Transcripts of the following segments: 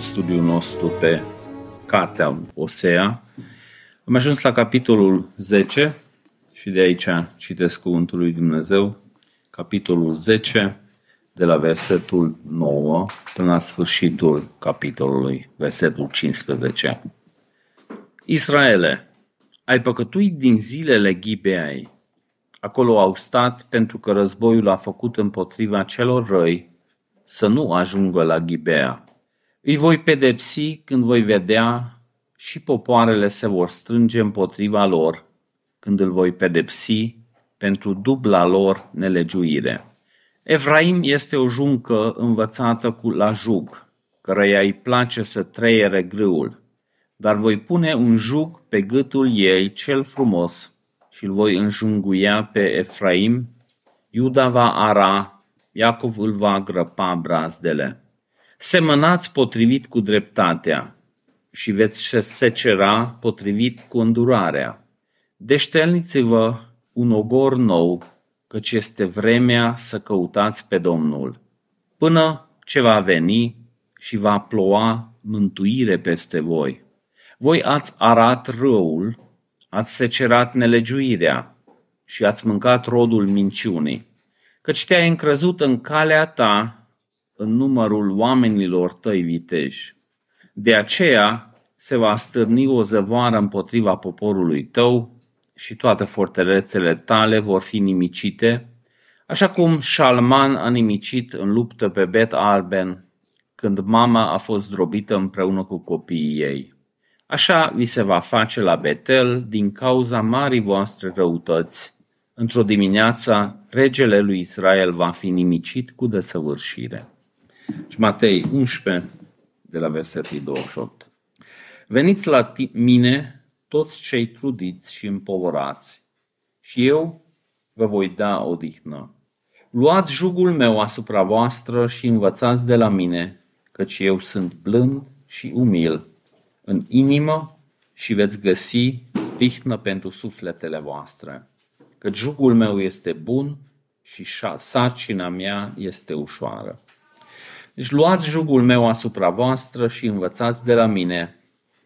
studiul nostru pe cartea Osea. Am ajuns la capitolul 10 și de aici citesc cuvântul lui Dumnezeu, capitolul 10, de la versetul 9 până la sfârșitul capitolului, versetul 15. Israele, ai păcătuit din zilele Ghibeai. Acolo au stat pentru că războiul a făcut împotriva celor răi să nu ajungă la Ghibea. Îi voi pedepsi când voi vedea și popoarele se vor strânge împotriva lor când îl voi pedepsi pentru dubla lor nelegiuire. Efraim este o juncă învățată cu la jug, căreia îi place să treiere grâul, dar voi pune un jug pe gâtul ei cel frumos și îl voi înjunguia pe Efraim, Iuda va ara, Iacov îl va grăpa brazdele. Semănați potrivit cu dreptatea și veți secera potrivit cu îndurarea. Deștelniți-vă un ogor nou, căci este vremea să căutați pe Domnul, până ce va veni și va ploua mântuire peste voi. Voi ați arat răul, ați secerat nelegiuirea și ați mâncat rodul minciunii, căci te-ai încrezut în calea ta în numărul oamenilor tăi viteji. De aceea se va stârni o zăvoară împotriva poporului tău și toate fortărețele tale vor fi nimicite, așa cum Shalman a nimicit în luptă pe Bet Arben, când mama a fost zdrobită împreună cu copiii ei. Așa vi se va face la Betel din cauza marii voastre răutăți. Într-o dimineață, regele lui Israel va fi nimicit cu desăvârșire. Și Matei 11, de la versetul 28. Veniți la mine toți cei trudiți și împovorați și eu vă voi da odihnă. Luați jugul meu asupra voastră și învățați de la mine, căci eu sunt blând și umil în inimă și veți găsi tihnă pentru sufletele voastre. Că jugul meu este bun și sarcina mea este ușoară. Deci luați jugul meu asupra voastră și învățați de la mine,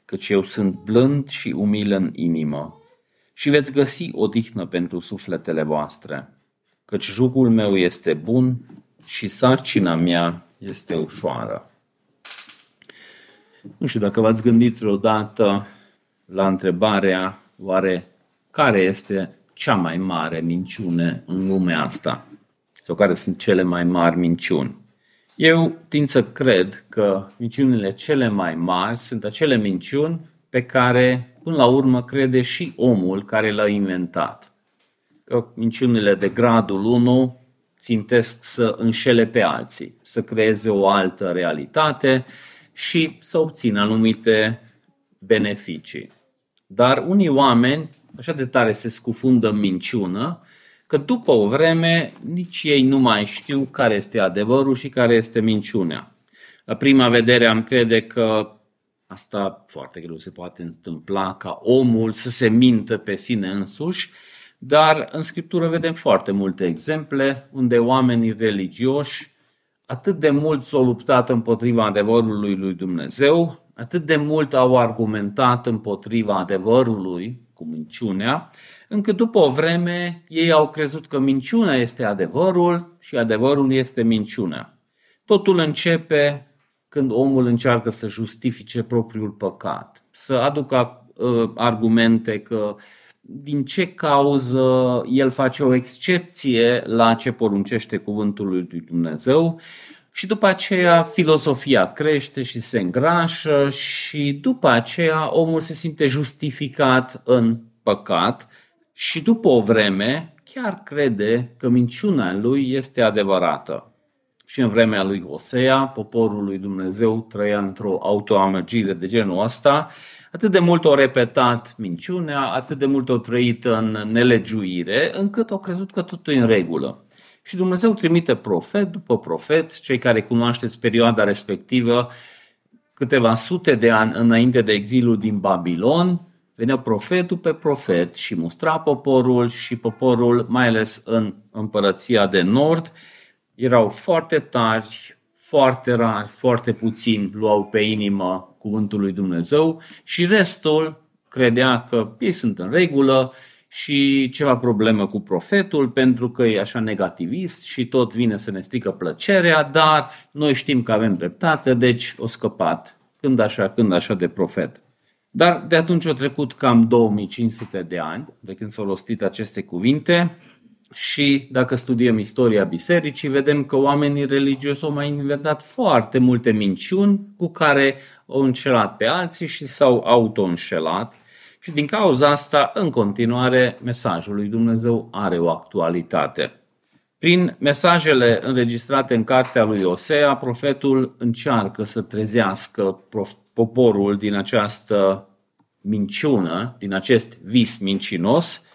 căci eu sunt blând și umil în inimă, și veți găsi o dihnă pentru sufletele voastre, căci jugul meu este bun și sarcina mea este ușoară. Nu știu dacă v-ați gândit vreodată la întrebarea oare care este cea mai mare minciune în lumea asta? Sau care sunt cele mai mari minciuni? Eu tind să cred că minciunile cele mai mari sunt acele minciuni pe care, până la urmă, crede și omul care le-a inventat. Că minciunile de gradul 1 țintesc să înșele pe alții, să creeze o altă realitate și să obțină anumite beneficii. Dar unii oameni așa de tare se scufundă în minciună că după o vreme nici ei nu mai știu care este adevărul și care este minciunea. La prima vedere am crede că asta foarte greu se poate întâmpla ca omul să se mintă pe sine însuși, dar în Scriptură vedem foarte multe exemple unde oamenii religioși atât de mult s-au luptat împotriva adevărului lui Dumnezeu, atât de mult au argumentat împotriva adevărului cu minciunea, încât după o vreme ei au crezut că minciuna este adevărul și adevărul este minciuna. Totul începe când omul încearcă să justifice propriul păcat, să aducă uh, argumente că din ce cauză el face o excepție la ce poruncește cuvântul lui Dumnezeu și după aceea filosofia crește și se îngrașă și după aceea omul se simte justificat în păcat și după o vreme chiar crede că minciuna lui este adevărată. Și în vremea lui Osea, poporul lui Dumnezeu trăia într-o autoamăgire de genul ăsta, atât de mult au repetat minciunea, atât de mult au trăit în nelegiuire, încât au crezut că totul e în regulă. Și Dumnezeu trimite profet după profet, cei care cunoașteți perioada respectivă, câteva sute de ani înainte de exilul din Babilon, venea profetul pe profet și mustra poporul și poporul, mai ales în împărăția de nord, erau foarte tari, foarte rar, foarte puțin luau pe inimă cuvântul lui Dumnezeu și restul credea că ei sunt în regulă și ceva problemă cu profetul pentru că e așa negativist și tot vine să ne strică plăcerea, dar noi știm că avem dreptate, deci o scăpat când așa, când așa de profet. Dar de atunci au trecut cam 2500 de ani de când s-au rostit aceste cuvinte și dacă studiem istoria bisericii, vedem că oamenii religioși au mai inventat foarte multe minciuni cu care au înșelat pe alții și s-au auto-înșelat. Și din cauza asta, în continuare, mesajul lui Dumnezeu are o actualitate. Prin mesajele înregistrate în cartea lui Osea, profetul încearcă să trezească poporul din această minciună, din acest vis mincinos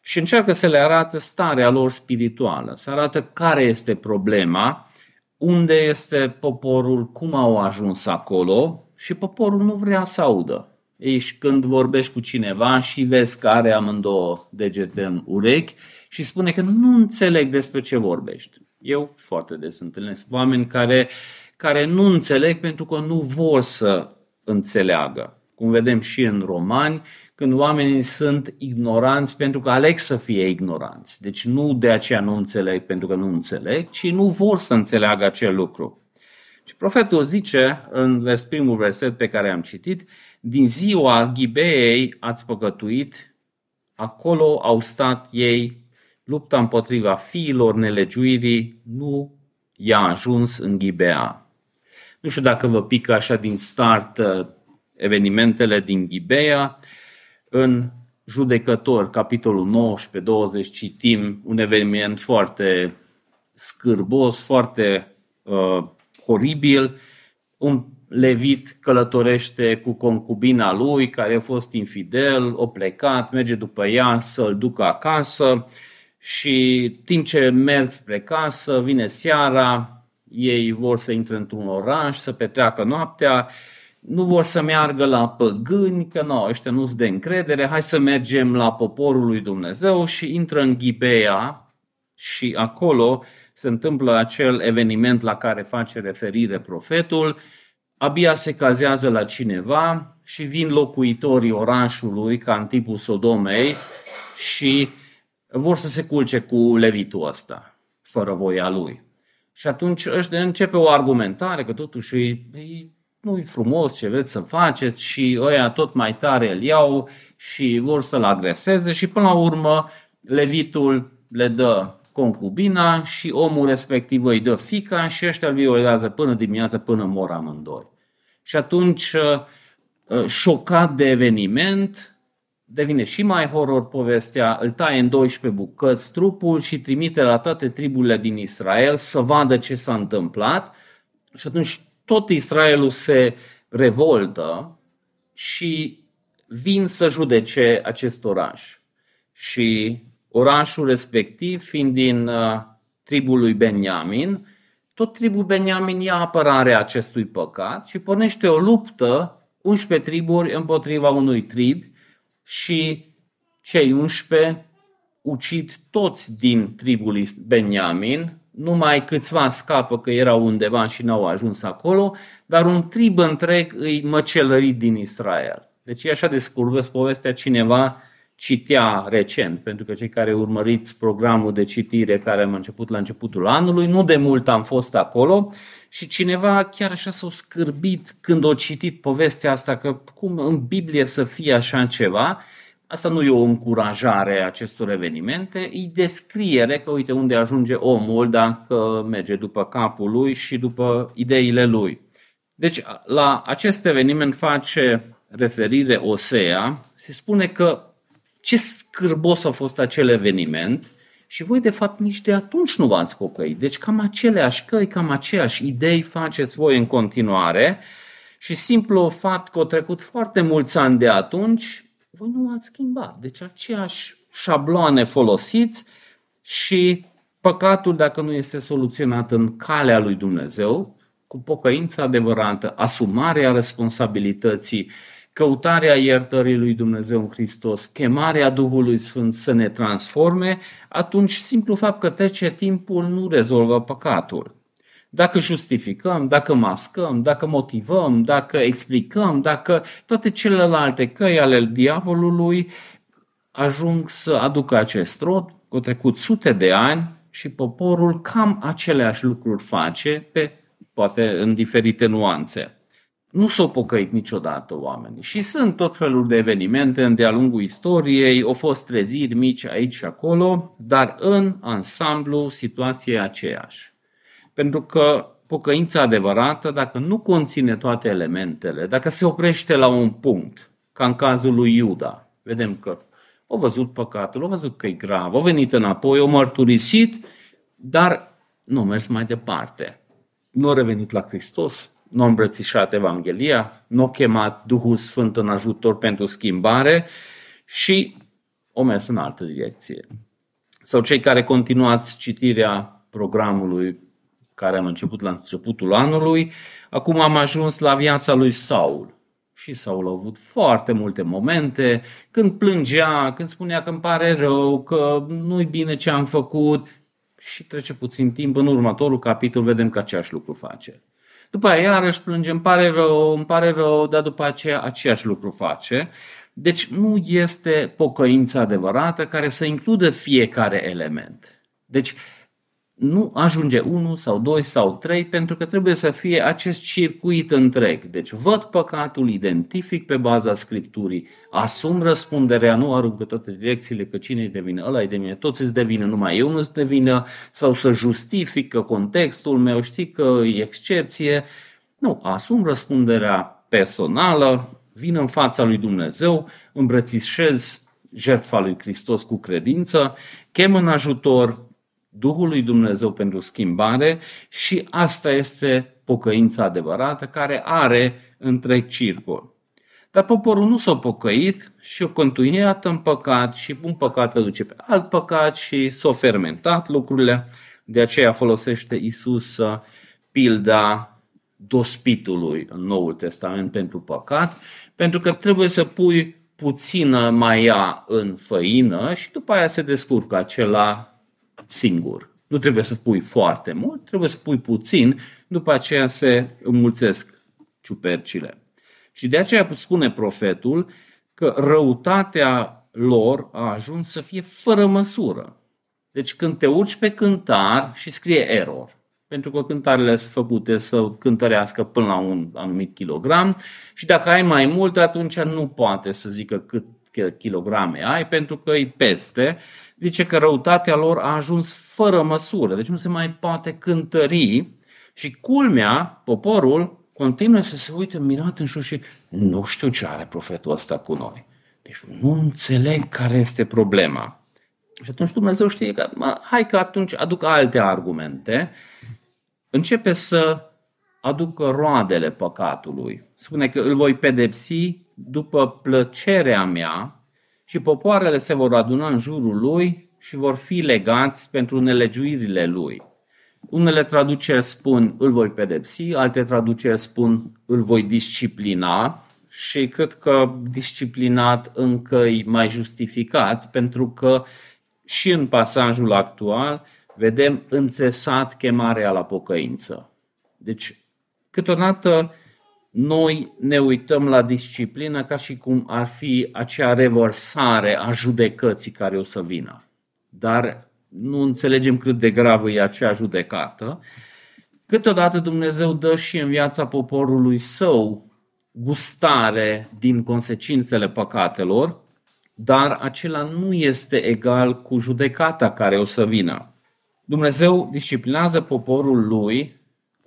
și încearcă să le arată starea lor spirituală, să arată care este problema, unde este poporul, cum au ajuns acolo și poporul nu vrea să audă. Ești când vorbești cu cineva și vezi că are amândouă degete în urechi și spune că nu înțeleg despre ce vorbești. Eu foarte des întâlnesc oameni care, care nu înțeleg pentru că nu vor să înțeleagă cum vedem și în romani, când oamenii sunt ignoranți pentru că aleg să fie ignoranți. Deci nu de aceea nu înțeleg pentru că nu înțeleg, ci nu vor să înțeleagă acel lucru. Și profetul zice în vers, primul verset pe care am citit, din ziua Ghibeei ați păcătuit, acolo au stat ei, lupta împotriva fiilor nelegiuirii nu i-a ajuns în Ghibea. Nu știu dacă vă pică așa din start evenimentele din Ghibea. În Judecător, capitolul 19-20, citim un eveniment foarte scârbos, foarte uh, horibil. Un levit călătorește cu concubina lui, care a fost infidel, o plecat, merge după ea să-l ducă acasă și timp ce merg spre casă, vine seara, ei vor să intre într-un oraș, să petreacă noaptea nu vor să meargă la păgâni, că nu, ăștia nu sunt de încredere, hai să mergem la poporul lui Dumnezeu și intră în Ghibea și acolo se întâmplă acel eveniment la care face referire profetul, abia se cazează la cineva și vin locuitorii orașului, ca în tipul Sodomei, și vor să se culce cu levitul ăsta, fără voia lui. Și atunci ăștia începe o argumentare că totuși îi nu-i frumos ce vreți să faceți și ăia tot mai tare îl iau și vor să-l agreseze și până la urmă levitul le dă concubina și omul respectiv îi dă fica și ăștia îl violează până dimineața, până mor amândoi. Și atunci, uh, uh, șocat de eveniment, devine și mai horror povestea, îl taie în 12 bucăți trupul și trimite la toate triburile din Israel să vadă ce s-a întâmplat. Și atunci tot Israelul se revoltă și vin să judece acest oraș. Și orașul respectiv, fiind din uh, tribul lui Benjamin, tot tribul Benjamin ia apărarea acestui păcat și pornește o luptă 11 triburi împotriva unui trib și cei 11 ucid toți din tribul Benjamin numai câțiva scapă că erau undeva și n-au ajuns acolo, dar un trib întreg îi măcelărit din Israel. Deci e așa de scurvesc povestea cineva citea recent, pentru că cei care urmăriți programul de citire care am început la începutul anului, nu de mult am fost acolo și cineva chiar așa s-a scârbit când a citit povestea asta, că cum în Biblie să fie așa ceva Asta nu e o încurajare a acestor evenimente, e descriere că uite unde ajunge omul dacă merge după capul lui și după ideile lui. Deci la acest eveniment face referire Osea, se spune că ce scârbos a fost acel eveniment și voi de fapt nici de atunci nu v-ați cocăit. Deci cam aceleași căi, cam aceeași idei faceți voi în continuare și simplu fapt că au trecut foarte mulți ani de atunci voi nu ați schimbat. Deci aceeași șabloane folosiți și păcatul, dacă nu este soluționat în calea lui Dumnezeu, cu pocăință adevărată, asumarea responsabilității, căutarea iertării lui Dumnezeu în Hristos, chemarea Duhului Sfânt să ne transforme, atunci simplu fapt că trece timpul nu rezolvă păcatul. Dacă justificăm, dacă mascăm, dacă motivăm, dacă explicăm, dacă toate celelalte căi ale diavolului ajung să aducă acest rod, au trecut sute de ani și poporul cam aceleași lucruri face, pe, poate în diferite nuanțe. Nu s-au pocăit niciodată oamenii și sunt tot felul de evenimente de-a lungul istoriei, au fost treziri mici aici și acolo, dar în ansamblu situația e aceeași. Pentru că pocăința adevărată, dacă nu conține toate elementele, dacă se oprește la un punct, ca în cazul lui Iuda, vedem că au văzut păcatul, au văzut că e grav, au venit înapoi, au mărturisit, dar nu au mers mai departe. Nu au revenit la Hristos, nu au îmbrățișat Evanghelia, nu au chemat Duhul Sfânt în ajutor pentru schimbare și au mers în altă direcție. Sau cei care continuați citirea programului care am început la începutul anului, acum am ajuns la viața lui Saul. Și Saul a avut foarte multe momente când plângea, când spunea că îmi pare rău, că nu-i bine ce am făcut și trece puțin timp, în următorul capitol vedem că aceeași lucru face. După aia iarăși plânge, îmi pare rău, îmi pare rău, dar după aceea aceeași lucru face. Deci nu este pocăința adevărată care să includă fiecare element. Deci nu ajunge unul sau doi sau trei, pentru că trebuie să fie acest circuit întreg. Deci văd păcatul, identific pe baza Scripturii, asum răspunderea, nu arunc pe toate direcțiile că cine îi devine, ăla îi devine, toți îți devine, numai eu nu îți devină, sau să justifică contextul meu, știi că e excepție. Nu, asum răspunderea personală, vin în fața lui Dumnezeu, îmbrățișez jertfa lui Hristos cu credință, chem în ajutor Duhul lui Dumnezeu pentru schimbare și asta este pocăința adevărată care are întreg circul. Dar poporul nu s-a pocăit și a continuat în păcat și un păcat îl duce pe alt păcat și s-au fermentat lucrurile. De aceea folosește Isus uh, pilda dospitului în Noul Testament pentru păcat, pentru că trebuie să pui puțină maia în făină și după aia se descurcă acela singur. Nu trebuie să pui foarte mult, trebuie să pui puțin, după aceea se înmulțesc ciupercile. Și de aceea spune profetul că răutatea lor a ajuns să fie fără măsură. Deci când te urci pe cântar și scrie error, pentru că cântarele sunt făcute să cântărească până la un anumit kilogram și dacă ai mai mult, atunci nu poate să zică cât kilograme ai, pentru că îi peste zice că răutatea lor a ajuns fără măsură, deci nu se mai poate cântări și culmea, poporul continuă să se uite mirat în sus și nu știu ce are profetul ăsta cu noi. Deci nu înțeleg care este problema. Și atunci Dumnezeu știe că, mă, hai că atunci aduc alte argumente. Începe să aducă roadele păcatului. Spune că îl voi pedepsi după plăcerea mea și popoarele se vor aduna în jurul lui și vor fi legați pentru nelegiuirile lui. Unele traduceri spun îl voi pedepsi, alte traduceri spun îl voi disciplina și cred că disciplinat încă e mai justificat pentru că și în pasajul actual vedem înțesat chemarea la pocăință. Deci, câteodată noi ne uităm la disciplină ca și cum ar fi acea revărsare a judecății care o să vină. Dar nu înțelegem cât de gravă e acea judecată. Câteodată Dumnezeu dă și în viața poporului său gustare din consecințele păcatelor, dar acela nu este egal cu judecata care o să vină. Dumnezeu disciplinează poporul lui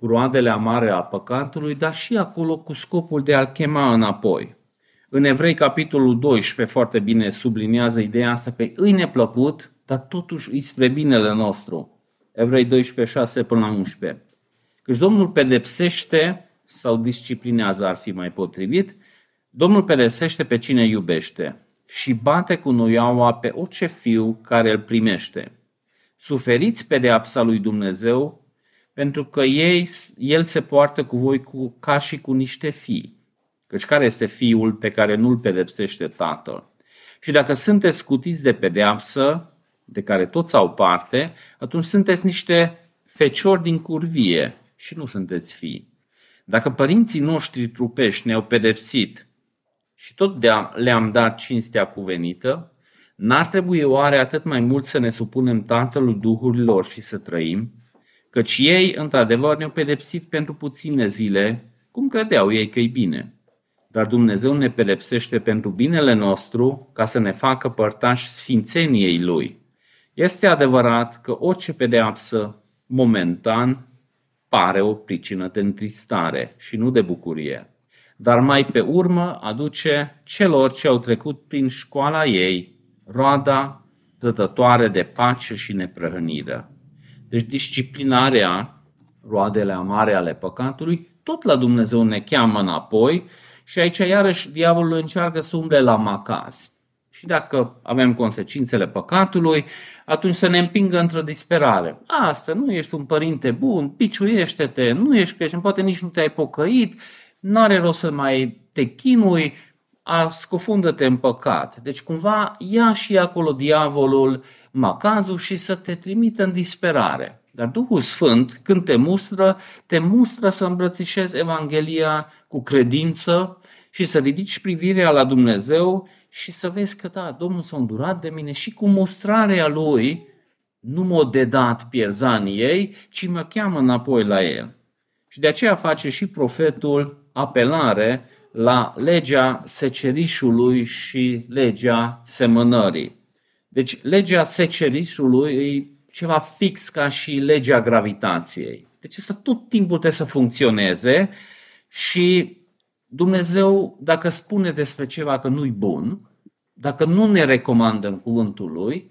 cu roadele amare a păcatului, dar și acolo cu scopul de a-l chema înapoi. În Evrei, capitolul 12, foarte bine subliniază ideea asta că îi neplăcut, dar totuși îi spre binele nostru. Evrei 12, 6 până la 11. Căci Domnul pedepsește sau disciplinează ar fi mai potrivit, Domnul pedepsește pe cine iubește și bate cu noiaua pe orice fiu care îl primește. Suferiți pedeapsa lui Dumnezeu pentru că ei, el se poartă cu voi cu, ca și cu niște fii. Căci care este fiul pe care nu-l pedepsește tatăl? Și dacă sunteți scutiți de pedeapsă, de care toți au parte, atunci sunteți niște feciori din curvie și nu sunteți fii. Dacă părinții noștri trupești ne-au pedepsit și tot le-am dat cinstea cuvenită, n-ar trebui oare atât mai mult să ne supunem Tatălui Duhurilor și să trăim? Căci ei, într-adevăr, ne-au pedepsit pentru puține zile, cum credeau ei că-i bine. Dar Dumnezeu ne pedepsește pentru binele nostru ca să ne facă părtași sfințeniei Lui. Este adevărat că orice pedeapsă, momentan, pare o pricină de întristare și nu de bucurie, dar mai pe urmă aduce celor ce au trecut prin școala ei roada dătătoare de pace și neprăhănire. Deci disciplinarea, roadele amare ale păcatului, tot la Dumnezeu ne cheamă înapoi și aici iarăși diavolul încearcă să umble la macaz. Și dacă avem consecințele păcatului, atunci să ne împingă într-o disperare. Asta, nu ești un părinte bun, piciuiește-te, nu ești creștin, poate nici nu te-ai pocăit, n-are rost să mai te chinui, scufundă-te în păcat. Deci cumva ia și acolo diavolul macazul și să te trimită în disperare. Dar Duhul Sfânt, când te mustră, te mustră să îmbrățișezi Evanghelia cu credință și să ridici privirea la Dumnezeu și să vezi că da, Domnul s-a îndurat de mine și cu mustrarea Lui nu m-a dedat pierzanii ei, ci mă cheamă înapoi la El. Și de aceea face și profetul apelare la legea secerișului și legea semănării. Deci legea secerișului e ceva fix ca și legea gravitației. Deci asta tot timpul trebuie să funcționeze și Dumnezeu, dacă spune despre ceva că nu-i bun, dacă nu ne recomandă în cuvântul lui,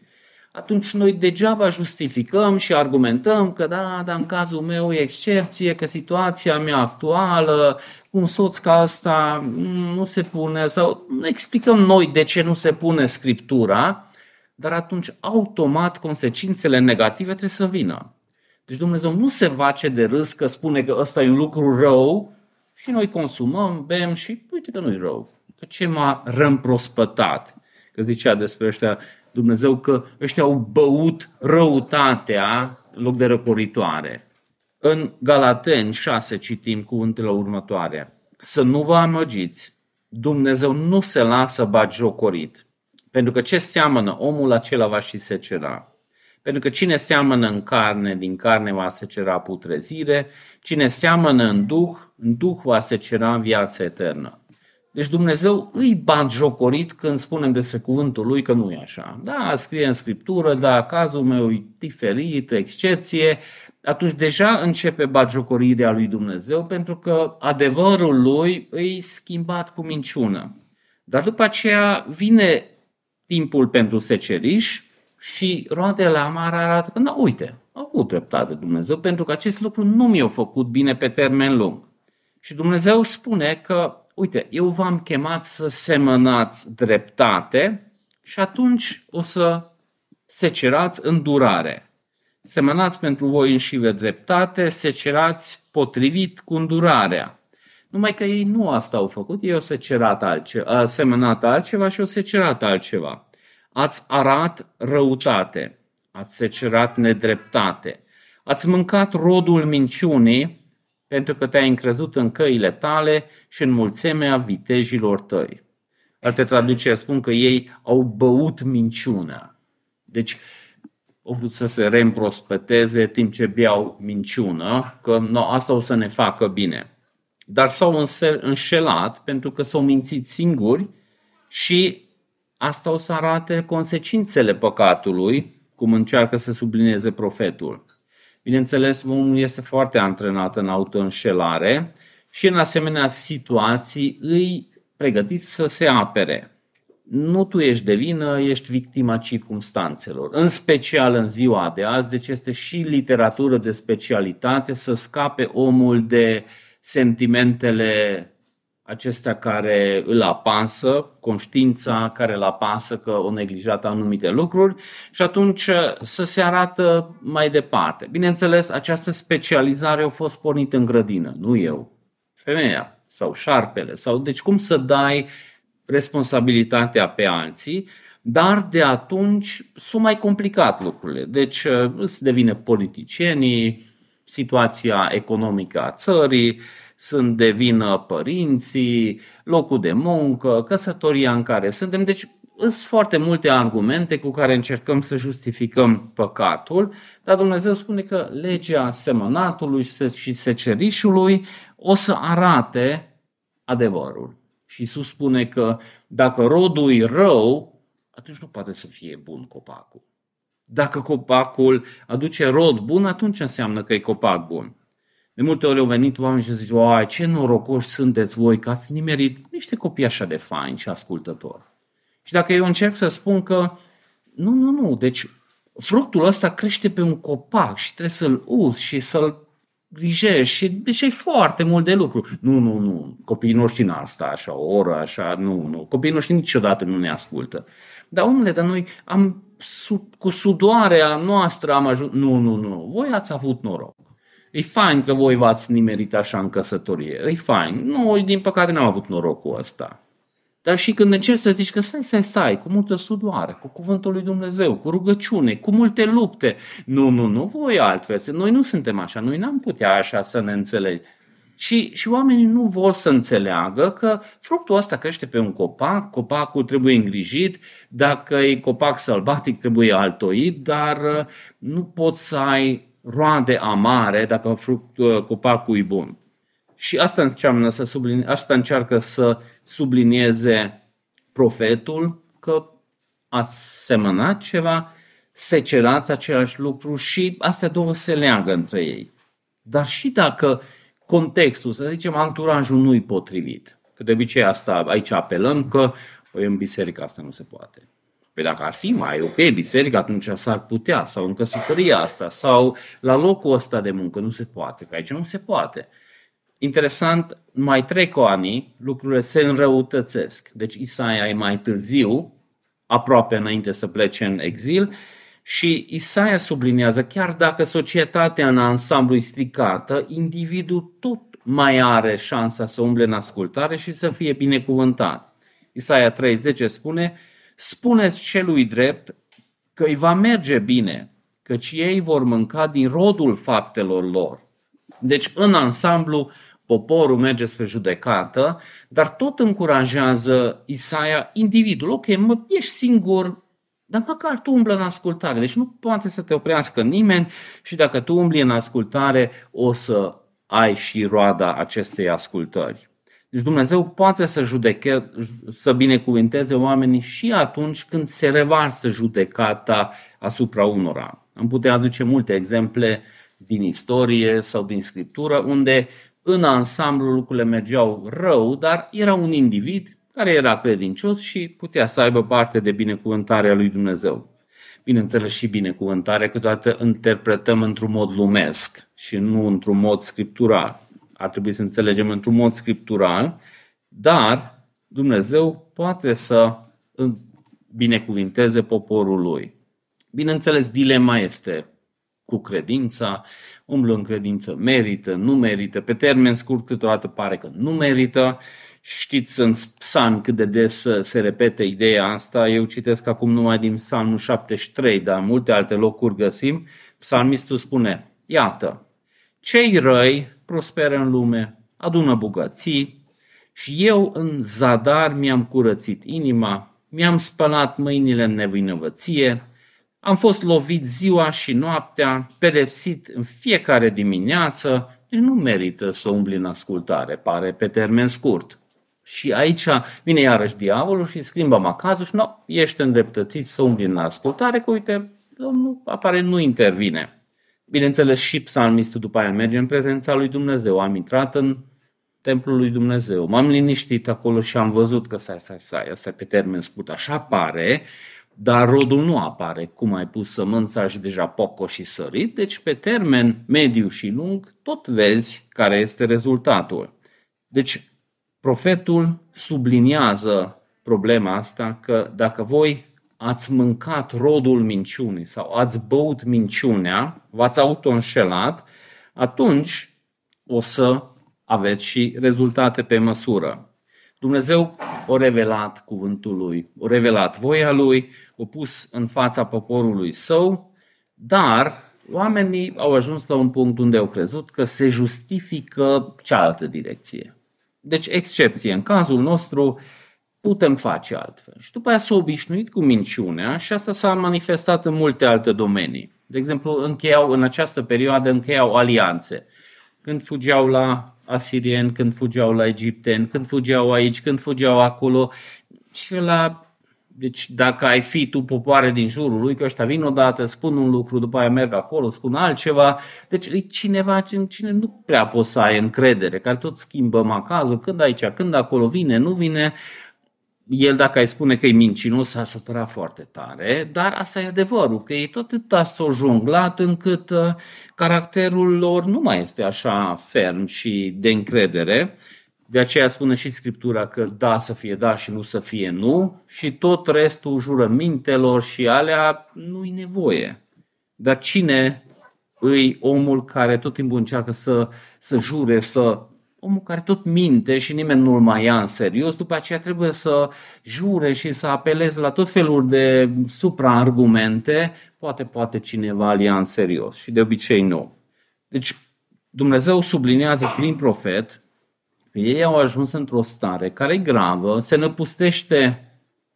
atunci noi degeaba justificăm și argumentăm că da, dar în cazul meu e excepție, că situația mea actuală, cu un soț ca asta nu se pune, sau nu explicăm noi de ce nu se pune Scriptura, dar atunci automat consecințele negative trebuie să vină. Deci Dumnezeu nu se face de râs că spune că ăsta e un lucru rău și noi consumăm, bem și uite că nu-i rău. Că ce m-a rămprospătat? Că zicea despre ăștia Dumnezeu că ăștia au băut răutatea în loc de răcoritoare. În Galateni 6 citim cuvântele următoare. Să nu vă amăgiți, Dumnezeu nu se lasă bagiocorit, pentru că ce seamănă omul acela va și secera. Pentru că cine seamănă în carne, din carne va secera putrezire, cine seamănă în duh, în duh va secera viața eternă. Deci Dumnezeu îi jocorit când spunem despre cuvântul lui că nu e așa. Da, scrie în Scriptură, da, cazul meu e diferit, excepție, atunci deja începe bagiocorirea lui Dumnezeu pentru că adevărul lui îi schimbat cu minciună. Dar după aceea vine timpul pentru seceriș și roadele amare arată că, da, uite, au avut dreptate Dumnezeu pentru că acest lucru nu mi-a făcut bine pe termen lung. Și Dumnezeu spune că uite, eu v-am chemat să semănați dreptate și atunci o să secerați îndurare. Semănați pentru voi înșive dreptate, secerați potrivit cu îndurarea. Numai că ei nu asta au făcut, ei au secerat altceva, semănat altceva și au secerat altceva. Ați arat răutate, ați secerat nedreptate, ați mâncat rodul minciunii, pentru că te-ai încrezut în căile tale și în mulțimea vitejilor tăi. Alte traduceri spun că ei au băut minciuna. Deci au vrut să se reîmprospăteze timp ce beau minciună, că no, asta o să ne facă bine. Dar s-au înșelat pentru că s-au mințit singuri și asta o să arate consecințele păcatului, cum încearcă să sublinieze profetul. Bineînțeles, omul este foarte antrenat în autoînșelare și în asemenea situații îi pregătit să se apere. Nu tu ești de vină, ești victima circumstanțelor. În special în ziua de azi, deci este și literatură de specialitate să scape omul de sentimentele acestea care îl apasă, conștiința care îl apasă că o neglijat anumite lucruri și atunci să se arată mai departe. Bineînțeles, această specializare a fost pornită în grădină, nu eu, femeia sau șarpele, sau deci cum să dai responsabilitatea pe alții, dar de atunci sunt mai complicat lucrurile. Deci îți devine politicienii, situația economică a țării, sunt de vină părinții, locul de muncă, căsătoria în care suntem. Deci sunt foarte multe argumente cu care încercăm să justificăm păcatul, dar Dumnezeu spune că legea semănatului și secerișului o să arate adevărul. Și Iisus spune că dacă rodul e rău, atunci nu poate să fie bun copacul. Dacă copacul aduce rod bun, atunci înseamnă că e copac bun. De multe ori au venit oameni și au zis, oai, ce norocoși sunteți voi că ați nimerit niște copii așa de faini și ascultători. Și dacă eu încerc să spun că nu, nu, nu, deci fructul ăsta crește pe un copac și trebuie să-l uzi și să-l grijești și deci e foarte mult de lucru. Nu, nu, nu, copiii noștri n-ar sta așa o oră, așa, nu, nu, copiii noștri niciodată nu ne ascultă. Dar omule, dar noi am, cu sudoarea noastră am ajuns, nu, nu, nu, voi ați avut noroc. E fain că voi v-ați nimerit așa în căsătorie. E fain. Noi, din păcate, n-am avut norocul ăsta. Dar și când încerci să zici că stai, stai, stai, cu multă sudoare, cu cuvântul lui Dumnezeu, cu rugăciune, cu multe lupte. Nu, nu, nu, voi altfel. Noi nu suntem așa, noi n-am putea așa să ne înțelegem. Și, și oamenii nu vor să înțeleagă că fructul ăsta crește pe un copac, copacul trebuie îngrijit, dacă e copac sălbatic trebuie altoit, dar uh, nu poți să ai roade amare dacă fruct, uh, copacul e bun. Și asta încearcă să, subline, asta încearcă să sublinieze profetul că ați semănat ceva, secerați același lucru și astea două se leagă între ei. Dar și dacă contextul, să zicem, anturajul nu-i potrivit, că de obicei asta aici apelăm că păi în biserică asta nu se poate. Păi dacă ar fi mai ok biserică, atunci s-ar putea, sau în căsătoria asta, sau la locul ăsta de muncă, nu se poate, că aici nu se poate. Interesant, mai trec ani, lucrurile se înrăutățesc. Deci Isaia e mai târziu, aproape înainte să plece în exil, și Isaia subliniază, chiar dacă societatea în ansamblu e stricată, individul tot mai are șansa să umble în ascultare și să fie binecuvântat. Isaia 30 spune, spuneți celui drept că îi va merge bine, căci ei vor mânca din rodul faptelor lor. Deci, în ansamblu, poporul merge spre judecată, dar tot încurajează Isaia individul. Ok, mă, ești singur, dar măcar tu umblă în ascultare. Deci nu poate să te oprească nimeni și dacă tu umbli în ascultare, o să ai și roada acestei ascultări. Deci Dumnezeu poate să judeche, să binecuvinteze oamenii și atunci când se revarsă judecata asupra unora. Am putea aduce multe exemple din istorie sau din scriptură unde în ansamblu lucrurile mergeau rău, dar era un individ care era credincios și putea să aibă parte de binecuvântarea lui Dumnezeu. Bineînțeles și binecuvântarea câteodată interpretăm într-un mod lumesc și nu într-un mod scriptural. Ar trebui să înțelegem într-un mod scriptural, dar Dumnezeu poate să binecuvinteze poporul lui. Bineînțeles, dilema este cu credința, umblă în credință, merită, nu merită, pe termen scurt câteodată pare că nu merită. Știți în psalm cât de des se repete ideea asta, eu citesc acum numai din psalmul 73, dar multe alte locuri găsim. Psalmistul spune, iată, cei răi prosperă în lume, adună bogății și eu în zadar mi-am curățit inima, mi-am spălat mâinile în nevinovăție, am fost lovit ziua și noaptea, pedepsit în fiecare dimineață, deci nu merită să umbli în ascultare, pare pe termen scurt. Și aici vine iarăși diavolul și schimbă macazul și nu, ești îndreptățit să umbli în ascultare, că uite, Domnul apare nu intervine. Bineînțeles, și psalmistul după aia merge în prezența lui Dumnezeu. Am intrat în templul lui Dumnezeu, m-am liniștit acolo și am văzut că stai, stai, stai, asta e pe termen scurt, așa pare, dar rodul nu apare. Cum ai pus sămânța și deja poco și sărit, deci pe termen mediu și lung tot vezi care este rezultatul. Deci profetul subliniază problema asta că dacă voi ați mâncat rodul minciunii sau ați băut minciunea, v-ați auto-înșelat, atunci o să aveți și rezultate pe măsură. Dumnezeu o revelat cuvântul lui, o revelat voia lui, o pus în fața poporului său, dar oamenii au ajuns la un punct unde au crezut că se justifică cealaltă direcție. Deci, excepție. În cazul nostru, putem face altfel. Și după aia s-a obișnuit cu minciunea și asta s-a manifestat în multe alte domenii. De exemplu, încheiau, în această perioadă încheiau alianțe. Când fugeau la asirieni, când fugeau la egipteni, când fugeau aici, când fugeau acolo. Și la deci dacă ai fi tu popoare din jurul lui, că ăștia vin odată, spun un lucru, după aia merg acolo, spun altceva, deci e cineva în cine nu prea poți să ai încredere, care tot schimbă macazul, când aici, când acolo vine, nu vine, el dacă ai spune că e mincinos, s-a supărat foarte tare, dar asta e adevărul, că e tot atâta s-o jonglat încât uh, caracterul lor nu mai este așa ferm și de încredere. De aceea spune și Scriptura că da să fie da și nu să fie nu și tot restul jurămintelor și alea nu-i nevoie. Dar cine îi omul care tot timpul încearcă să, să jure, să omul care tot minte și nimeni nu-l mai ia în serios, după aceea trebuie să jure și să apeleze la tot felul de supraargumente, poate, poate cineva îl ia în serios și de obicei nu. Deci Dumnezeu sublinează prin profet că ei au ajuns într-o stare care e gravă, se năpustește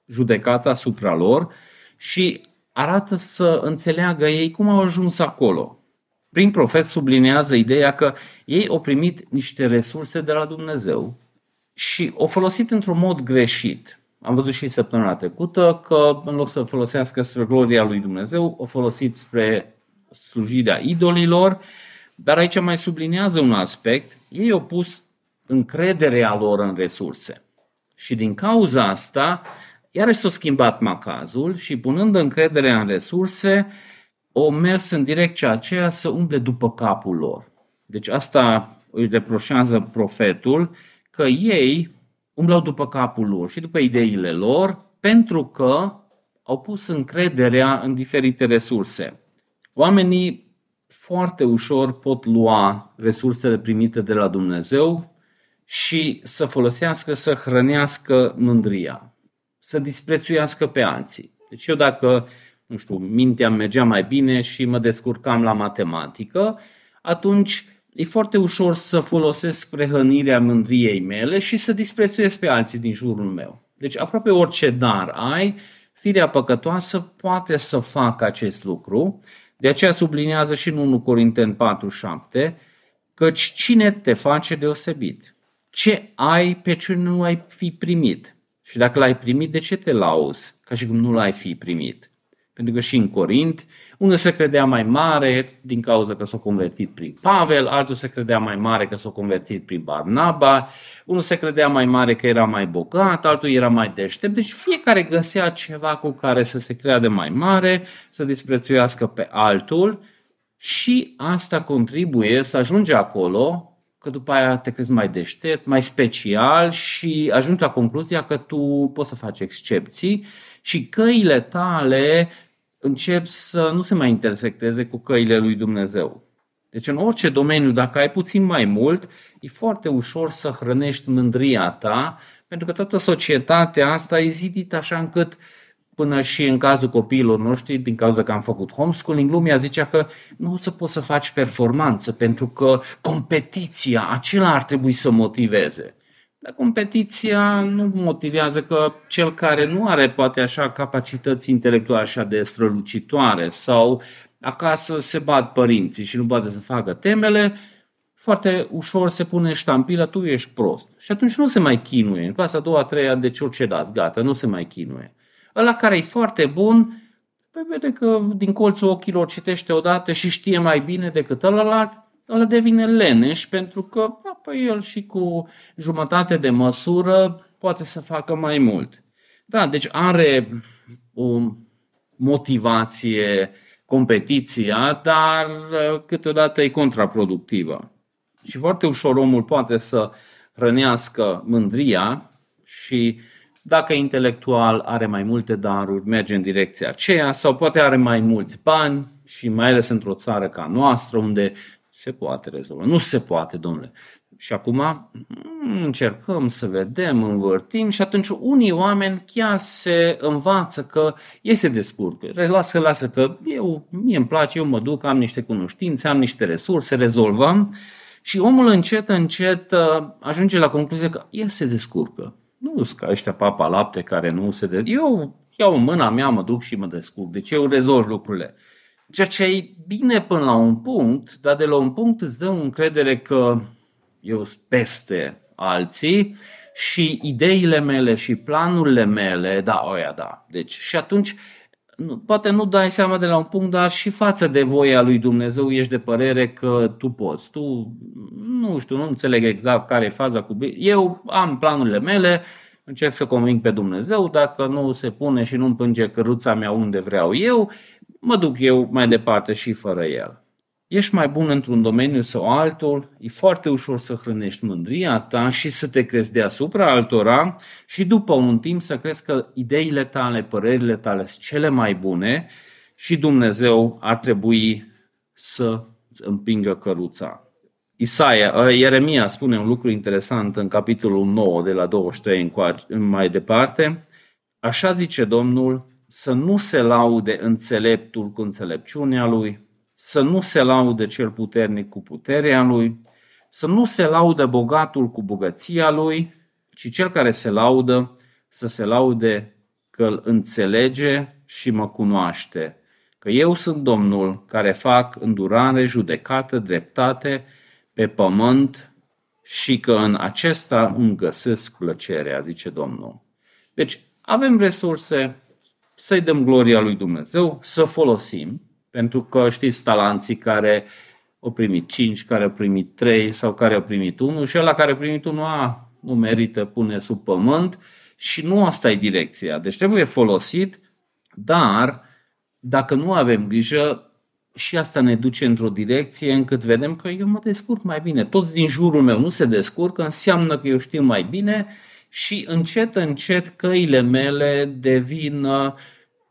judecata asupra lor și arată să înțeleagă ei cum au ajuns acolo prin profet sublinează ideea că ei au primit niște resurse de la Dumnezeu și au folosit într-un mod greșit. Am văzut și săptămâna trecută că în loc să folosească spre gloria lui Dumnezeu, au folosit spre slujirea idolilor, dar aici mai sublinează un aspect, ei au pus încrederea lor în resurse. Și din cauza asta, iarăși s-a schimbat macazul și punând încrederea în resurse, o mers în direcția aceea să umble după capul lor. Deci asta își reproșează profetul, că ei umblau după capul lor și după ideile lor, pentru că au pus încrederea în diferite resurse. Oamenii foarte ușor pot lua resursele primite de la Dumnezeu și să folosească, să hrănească mândria, să disprețuiască pe alții. Deci eu dacă nu știu, mintea mergea mai bine și mă descurcam la matematică, atunci e foarte ușor să folosesc prehănirea mândriei mele și să disprețuiesc pe alții din jurul meu. Deci aproape orice dar ai, firea păcătoasă poate să facă acest lucru. De aceea sublinează și în 1 Corinteni 4:7 căci cine te face deosebit? Ce ai pe ce nu ai fi primit? Și dacă l-ai primit, de ce te lauzi? Ca și cum nu l-ai fi primit. Pentru că și în Corint, unul se credea mai mare din cauza că s-a convertit prin Pavel, altul se credea mai mare că s-a convertit prin Barnaba, unul se credea mai mare că era mai bogat, altul era mai deștept. Deci fiecare găsea ceva cu care să se creadă mai mare, să disprețuiască pe altul și asta contribuie să ajungi acolo că după aia te crezi mai deștept, mai special și ajungi la concluzia că tu poți să faci excepții și căile tale încep să nu se mai intersecteze cu căile lui Dumnezeu. Deci în orice domeniu, dacă ai puțin mai mult, e foarte ușor să hrănești mândria ta, pentru că toată societatea asta e zidită așa încât până și în cazul copiilor noștri, din cauza că am făcut homeschooling, lumea zicea că nu o să poți să faci performanță, pentru că competiția, acela ar trebui să motiveze. Dar competiția nu motivează că cel care nu are poate așa capacități intelectuale așa de strălucitoare sau acasă se bat părinții și nu poate să facă temele, foarte ușor se pune ștampila, tu ești prost. Și atunci nu se mai chinuie. În clasa a doua, a treia, de ce dat, gata, nu se mai chinuie. Ăla care e foarte bun, păi vede că din colțul ochilor citește odată și știe mai bine decât ălălalt, ăla devine leneș pentru că păi el și cu jumătate de măsură poate să facă mai mult. Da, deci are o motivație competiția, dar uh, câteodată e contraproductivă. Și foarte ușor omul poate să hrănească mândria și dacă intelectual are mai multe daruri, merge în direcția aceea sau poate are mai mulți bani și mai ales într-o țară ca noastră unde se poate rezolva. Nu se poate, domnule. Și acum mm, încercăm să vedem, învârtim și atunci unii oameni chiar se învață că ei se descurcă. Lasă, lasă că eu, mie îmi place, eu mă duc, am niște cunoștințe, am niște resurse, rezolvăm și omul încet, încet uh, ajunge la concluzia că el se descurcă. Nu sunt ca ăștia papa lapte care nu se descurcă. Eu iau mâna mea, mă duc și mă descurc. Deci eu rezolv lucrurile. Ceea ce e bine până la un punct, dar de la un punct îți dă încredere că eu sunt peste alții și ideile mele și planurile mele, da, oia, da. Deci, și atunci, nu, poate nu dai seama de la un punct, dar și față de voia lui Dumnezeu ești de părere că tu poți. Tu, nu știu, nu înțeleg exact care e faza cu... Eu am planurile mele, încerc să conving pe Dumnezeu, dacă nu se pune și nu împânge căruța mea unde vreau eu, mă duc eu mai departe și fără el ești mai bun într-un domeniu sau altul, e foarte ușor să hrănești mândria ta și să te crezi deasupra altora și după un timp să crezi că ideile tale, părerile tale sunt cele mai bune și Dumnezeu ar trebui să împingă căruța. Isaia, ă, Ieremia spune un lucru interesant în capitolul 9 de la 23 în mai departe. Așa zice Domnul, să nu se laude înțeleptul cu înțelepciunea lui, să nu se laude cel puternic cu puterea lui, să nu se laude bogatul cu bogăția lui, ci cel care se laudă să se laude că îl înțelege și mă cunoaște, că eu sunt Domnul care fac îndurare, judecată, dreptate pe pământ și că în acesta îmi găsesc plăcerea, zice Domnul. Deci avem resurse să-i dăm gloria lui Dumnezeu, să folosim, pentru că știți talanții care au primit 5, care au primit 3 sau care au primit 1 și ăla care a primit 1 a, nu merită, pune sub pământ și nu asta e direcția. Deci trebuie folosit, dar dacă nu avem grijă, și asta ne duce într-o direcție încât vedem că eu mă descurc mai bine. Toți din jurul meu nu se descurcă, înseamnă că eu știu mai bine și încet, încet căile mele devin uh,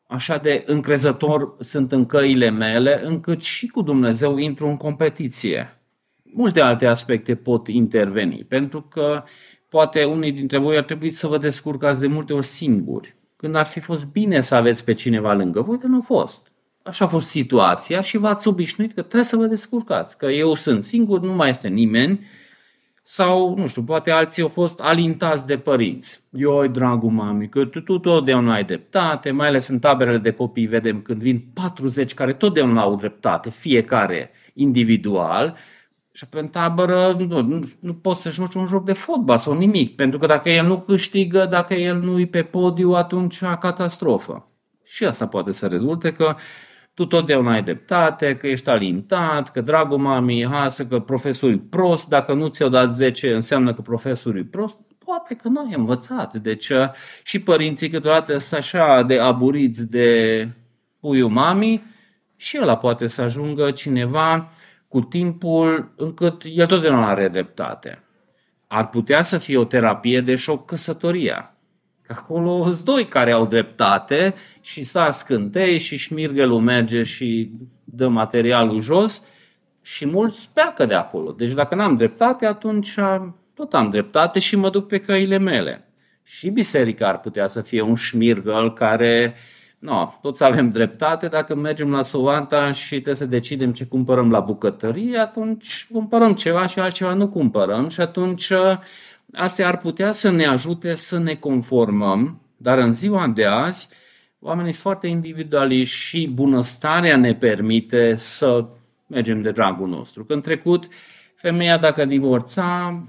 așa de încrezător sunt în căile mele, încât și cu Dumnezeu intru în competiție. Multe alte aspecte pot interveni, pentru că poate unii dintre voi ar trebui să vă descurcați de multe ori singuri, când ar fi fost bine să aveți pe cineva lângă voi, dar nu a fost. Așa a fost situația și v-ați obișnuit că trebuie să vă descurcați, că eu sunt singur, nu mai este nimeni, sau, nu știu, poate alții au fost alintați de părinți. Eu, dragul mami, că tu, tu totdeauna ai dreptate, mai ales în taberele de copii vedem când vin 40 care totdeauna au dreptate, fiecare individual, și pe în tabără nu, nu, nu poți să joci un joc de fotbal sau nimic, pentru că dacă el nu câștigă, dacă el nu e pe podiu, atunci a catastrofă. Și asta poate să rezulte că tu totdeauna ai dreptate, că ești alintat, că dragul mami, hasă, că profesorul e prost, dacă nu ți-au dat 10 înseamnă că profesorul e prost, poate că nu ai învățat. Deci uh, și părinții câteodată sunt așa de aburiți de puiul mami și ăla poate să ajungă cineva cu timpul încât el totdeauna are dreptate. Ar putea să fie o terapie de șoc căsătoria Acolo sunt doi care au dreptate și sar scântei și șmirgelul merge și dă materialul jos și mulți pleacă de acolo. Deci dacă n-am dreptate, atunci tot am dreptate și mă duc pe căile mele. Și biserica ar putea să fie un șmirgăl care, no, toți avem dreptate, dacă mergem la Sovanta și trebuie să decidem ce cumpărăm la bucătărie, atunci cumpărăm ceva și altceva nu cumpărăm și atunci Astea ar putea să ne ajute să ne conformăm, dar în ziua de azi oamenii sunt foarte individuali și bunăstarea ne permite să mergem de dragul nostru. Că în trecut, femeia dacă divorța,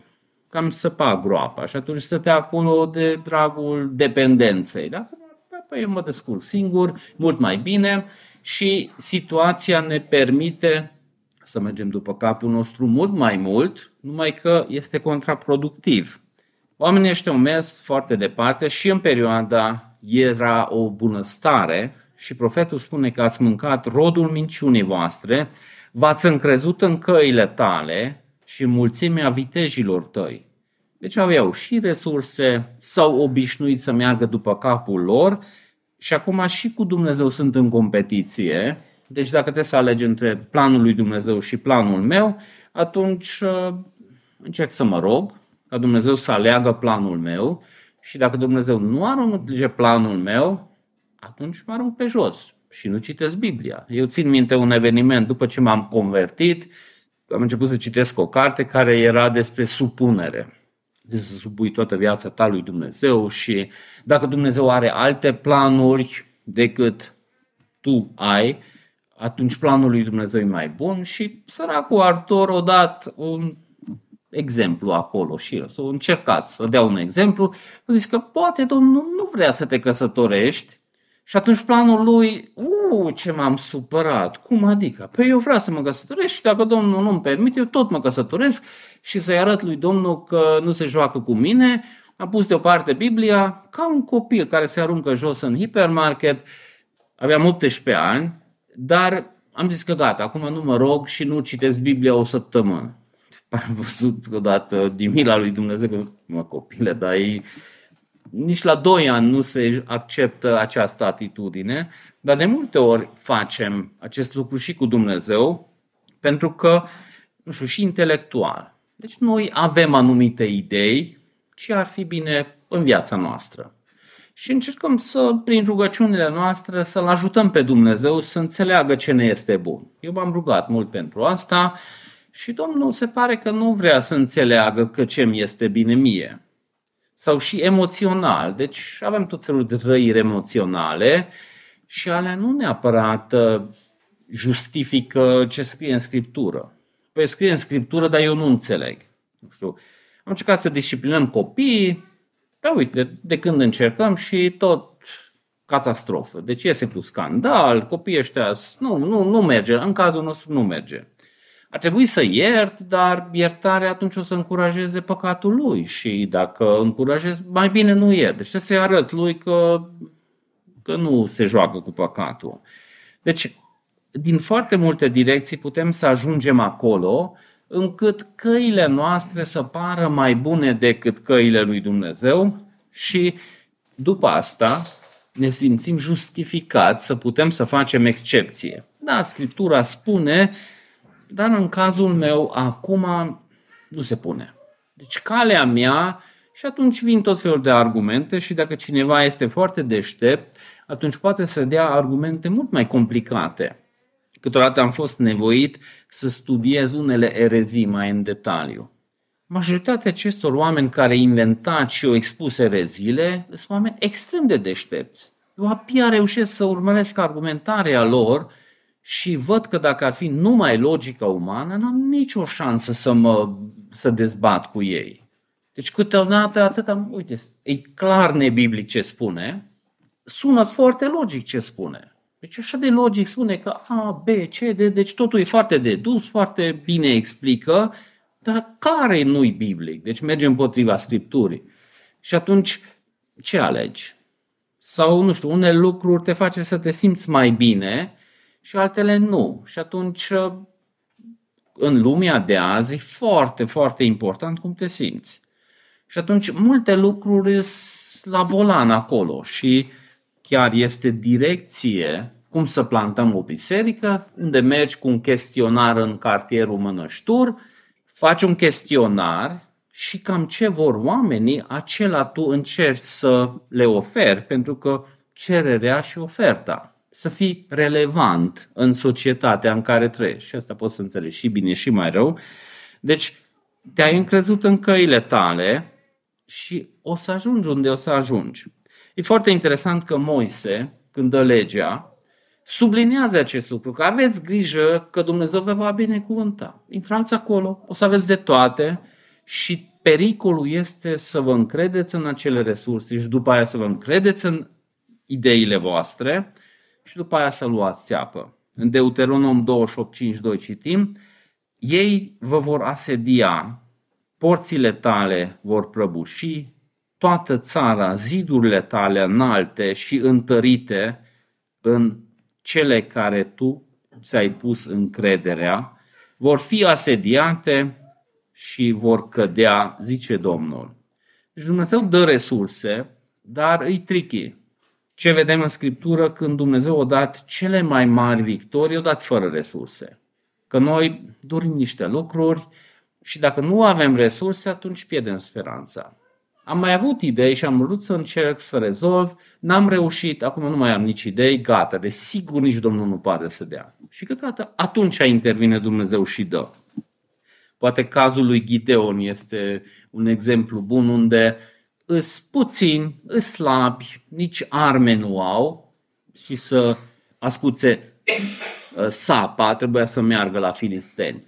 cam săpa groapa și atunci stătea acolo de dragul dependenței. Da? Păi eu mă descurc singur, mult mai bine și situația ne permite să mergem după capul nostru mult mai mult, numai că este contraproductiv. Oamenii ăștia au mers foarte departe și în perioada era o bunăstare și profetul spune că ați mâncat rodul minciunii voastre, v-ați încrezut în căile tale și mulțimea vitejilor tăi. Deci aveau și resurse, s-au obișnuit să meargă după capul lor și acum și cu Dumnezeu sunt în competiție deci dacă trebuie să alegi între planul lui Dumnezeu și planul meu, atunci uh, încerc să mă rog ca Dumnezeu să aleagă planul meu și dacă Dumnezeu nu alege planul meu, atunci mă arunc pe jos și nu citesc Biblia. Eu țin minte un eveniment după ce m-am convertit, am început să citesc o carte care era despre supunere. De să supui toată viața ta lui Dumnezeu și dacă Dumnezeu are alte planuri decât tu ai, atunci planul lui Dumnezeu e mai bun și săracul Artur o dat un exemplu acolo și el, să încercați să dea un exemplu, zis că poate Domnul nu vrea să te căsătorești și atunci planul lui, uuu, ce m-am supărat, cum adică? Păi eu vreau să mă căsătoresc și dacă Domnul nu-mi permite, eu tot mă căsătoresc și să-i arăt lui Domnul că nu se joacă cu mine, am pus deoparte Biblia ca un copil care se aruncă jos în hipermarket, aveam 18 ani, dar am zis că gata, acum nu mă rog și nu citesc Biblia o săptămână. Am văzut odată din mila lui Dumnezeu că, mă, copile, dar ei, nici la 2 ani nu se acceptă această atitudine, dar de multe ori facem acest lucru și cu Dumnezeu, pentru că, nu știu, și intelectual. Deci noi avem anumite idei ce ar fi bine în viața noastră și încercăm să, prin rugăciunile noastre, să-L ajutăm pe Dumnezeu să înțeleagă ce ne este bun. Eu m-am rugat mult pentru asta și Domnul se pare că nu vrea să înțeleagă că ce mi este bine mie. Sau și emoțional. Deci avem tot felul de trăiri emoționale și alea nu neapărat uh, justifică ce scrie în Scriptură. Păi scrie în Scriptură, dar eu nu înțeleg. Nu știu. Am încercat să disciplinăm copiii, da, uite, de când încercăm și tot catastrofă. Deci e simplu scandal, copiii ăștia, nu, nu, nu merge, în cazul nostru nu merge. Ar trebui să iert, dar iertarea atunci o să încurajeze păcatul lui și dacă încurajez, mai bine nu iert. Deci să se arăt lui că, că nu se joacă cu păcatul. Deci, din foarte multe direcții putem să ajungem acolo încât căile noastre să pară mai bune decât căile lui Dumnezeu și după asta ne simțim justificați să putem să facem excepție. Da, Scriptura spune, dar în cazul meu acum nu se pune. Deci calea mea și atunci vin tot felul de argumente și dacă cineva este foarte deștept, atunci poate să dea argumente mult mai complicate. Câteodată am fost nevoit să studiez unele erezii mai în detaliu. Majoritatea acestor oameni care inventat și au expus ereziile sunt oameni extrem de deștepți. Eu abia reușesc să urmăresc argumentarea lor și văd că dacă ar fi numai logica umană, n-am nicio șansă să mă să dezbat cu ei. Deci câteodată atâta, uite, e clar nebiblic ce spune, sună foarte logic ce spune. Deci așa de logic spune că A, B, C, D, deci totul e foarte dedus, foarte bine explică, dar care nu-i biblic? Deci merge împotriva Scripturii. Și atunci ce alegi? Sau, nu știu, unele lucruri te face să te simți mai bine și altele nu. Și atunci, în lumea de azi, e foarte, foarte important cum te simți. Și atunci, multe lucruri sunt la volan acolo și chiar este direcție cum să plantăm o biserică, unde mergi cu un chestionar în cartierul Mănăștur, faci un chestionar și cam ce vor oamenii, acela tu încerci să le oferi, pentru că cererea și oferta să fii relevant în societatea în care trăiești. Și asta poți să înțelegi și bine și mai rău. Deci, te-ai încrezut în căile tale și o să ajungi unde o să ajungi. E foarte interesant că Moise, când dă legea, sublinează acest lucru, că aveți grijă că Dumnezeu vă va binecuvânta. Intrați acolo, o să aveți de toate și pericolul este să vă încredeți în acele resurse și după aia să vă încredeți în ideile voastre și după aia să luați țeapă. În Deuteronom 28.5.2 citim, ei vă vor asedia, porțile tale vor prăbuși, toată țara, zidurile tale înalte și întărite în cele care tu ți-ai pus încrederea, vor fi asediate și vor cădea, zice Domnul. Deci Dumnezeu dă resurse, dar îi tricky. Ce vedem în Scriptură când Dumnezeu a dat cele mai mari victorii, a dat fără resurse. Că noi dorim niște lucruri și dacă nu avem resurse, atunci pierdem speranța. Am mai avut idei și am vrut să încerc să rezolv, n-am reușit, acum nu mai am nici idei, gata, de sigur nici Domnul nu poate să dea. Și câteodată atunci intervine Dumnezeu și dă. Poate cazul lui Gideon este un exemplu bun unde îs puțini, îs slabi, nici arme nu au și să ascuțe uh, sapa, trebuia să meargă la filisteni.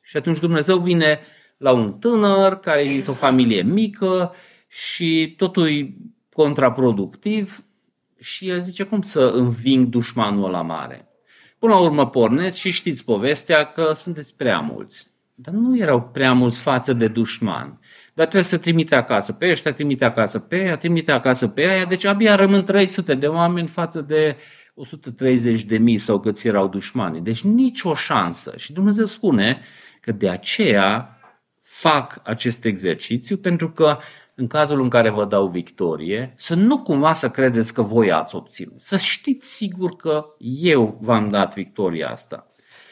Și atunci Dumnezeu vine la un tânăr care e într-o familie mică și totul e contraproductiv și el zice cum să înving dușmanul la mare. Până la urmă pornesc și știți povestea că sunteți prea mulți. Dar nu erau prea mulți față de dușman. Dar trebuie să trimite acasă pe ăștia, trimite acasă pe aia, trimite acasă pe aia. Deci abia rămân 300 de oameni față de 130 de mii sau câți erau dușmanii. Deci nicio șansă. Și Dumnezeu spune că de aceea fac acest exercițiu pentru că în cazul în care vă dau victorie, să nu cumva să credeți că voi ați obținut. Să știți sigur că eu v-am dat victoria asta.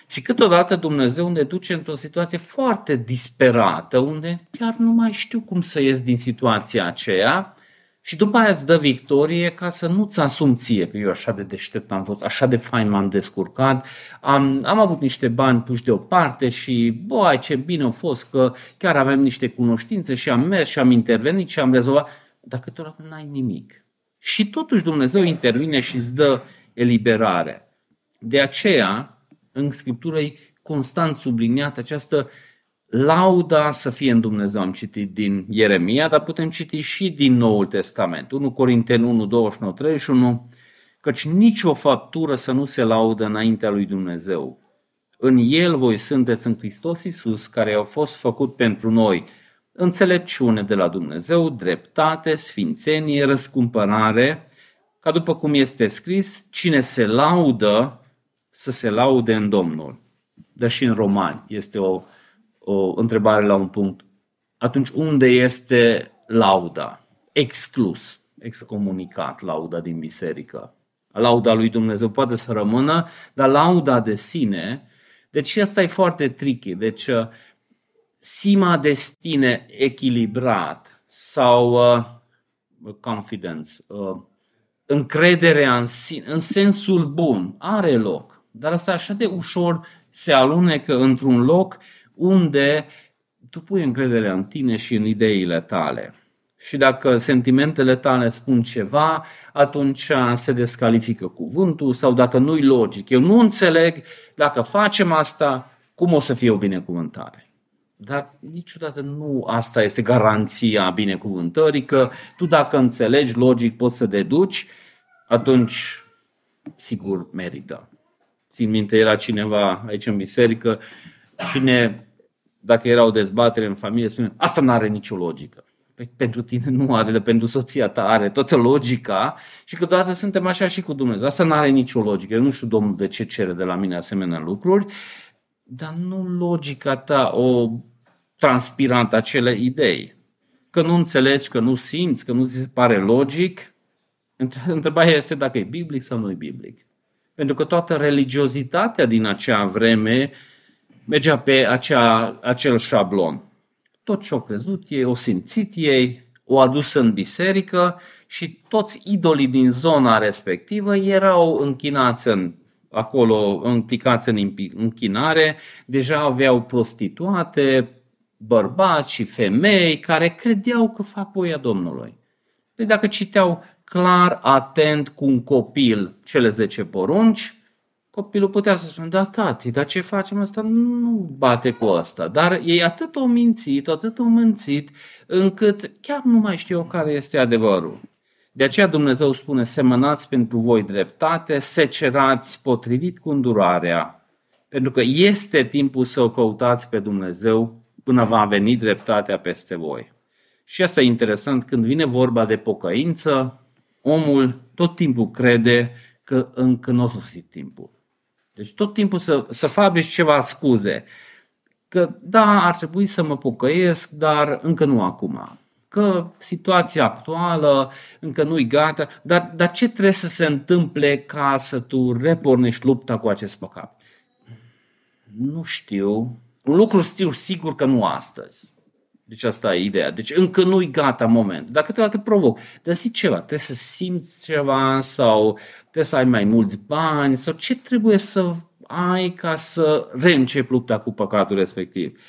Și câteodată Dumnezeu ne duce într-o situație foarte disperată, unde chiar nu mai știu cum să ies din situația aceea și după aia îți dă victorie ca să nu-ți asum ție că eu așa de deștept am fost, așa de fain m-am descurcat, am, am avut niște bani puși deoparte și, băi, ce bine a fost că chiar avem niște cunoștințe și am mers și am intervenit și am rezolvat. Dar câteodată n-ai nimic. Și totuși Dumnezeu intervine și îți dă eliberare. De aceea, în Scriptură e constant subliniat această lauda să fie în Dumnezeu. Am citit din Ieremia, dar putem citi și din Noul Testament. 1 Corinteni 1, 29, 31, căci nicio faptură să nu se laudă înaintea lui Dumnezeu. În El voi sunteți în Hristos Iisus, care au fost făcut pentru noi înțelepciune de la Dumnezeu, dreptate, sfințenie, răscumpărare, ca după cum este scris, cine se laudă, să se laude în Domnul. Dar și în Romani este o o întrebare la un punct. Atunci unde este lauda? Exclus, excomunicat lauda din biserică. Lauda lui Dumnezeu poate să rămână, dar lauda de sine, deci asta e foarte tricky. Deci uh, sima de stine echilibrat sau uh, confidence, uh, încrederea în sine, în sensul bun, are loc. Dar asta așa de ușor se alunecă într-un loc unde tu pui încrederea în tine și în ideile tale. Și dacă sentimentele tale spun ceva, atunci se descalifică cuvântul sau dacă nu-i logic. Eu nu înțeleg dacă facem asta, cum o să fie o binecuvântare. Dar niciodată nu asta este garanția binecuvântării, că tu dacă înțelegi logic poți să deduci, atunci sigur merită. Țin minte, era cineva aici în biserică și ne dacă era o dezbatere în familie, spune, asta nu are nicio logică. Păi, pentru tine nu are, dar pentru soția ta are toată logica și câteodată suntem așa și cu Dumnezeu. Asta nu are nicio logică. Eu nu știu, Domnul, de ce cere de la mine asemenea lucruri, dar nu logica ta o transpirant acele idei. Că nu înțelegi, că nu simți, că nu ți se pare logic, întrebarea este dacă e biblic sau nu e biblic. Pentru că toată religiozitatea din acea vreme mergea pe acea, acel șablon. Tot ce au crezut ei, o simțit ei, o adus în biserică și toți idolii din zona respectivă erau închinați în acolo, implicați în închinare, deja aveau prostituate, bărbați și femei care credeau că fac voia Domnului. Deci dacă citeau clar, atent cu un copil cele 10 porunci, Copilul putea să spună, da, tati, dar ce facem asta nu bate cu asta. Dar ei atât o mințit, atât o mințit, încât chiar nu mai știu care este adevărul. De aceea Dumnezeu spune, semănați pentru voi dreptate, secerați potrivit cu îndurarea, pentru că este timpul să o căutați pe Dumnezeu până va veni dreptatea peste voi. Și asta e interesant, când vine vorba de pocăință, omul tot timpul crede că încă nu a sosit timpul. Deci tot timpul să, să fabrici ceva scuze. Că da, ar trebui să mă pocăiesc, dar încă nu acum. Că situația actuală încă nu-i gata, dar, dar ce trebuie să se întâmple ca să tu repornești lupta cu acest păcat? Nu știu. Un lucru știu sigur că nu astăzi. Deci asta e ideea. Deci încă nu-i gata moment. Dar câteodată provoc. Dar zi ceva. Trebuie să simți ceva sau trebuie să ai mai mulți bani sau ce trebuie să ai ca să reîncepi lupta cu păcatul respectiv.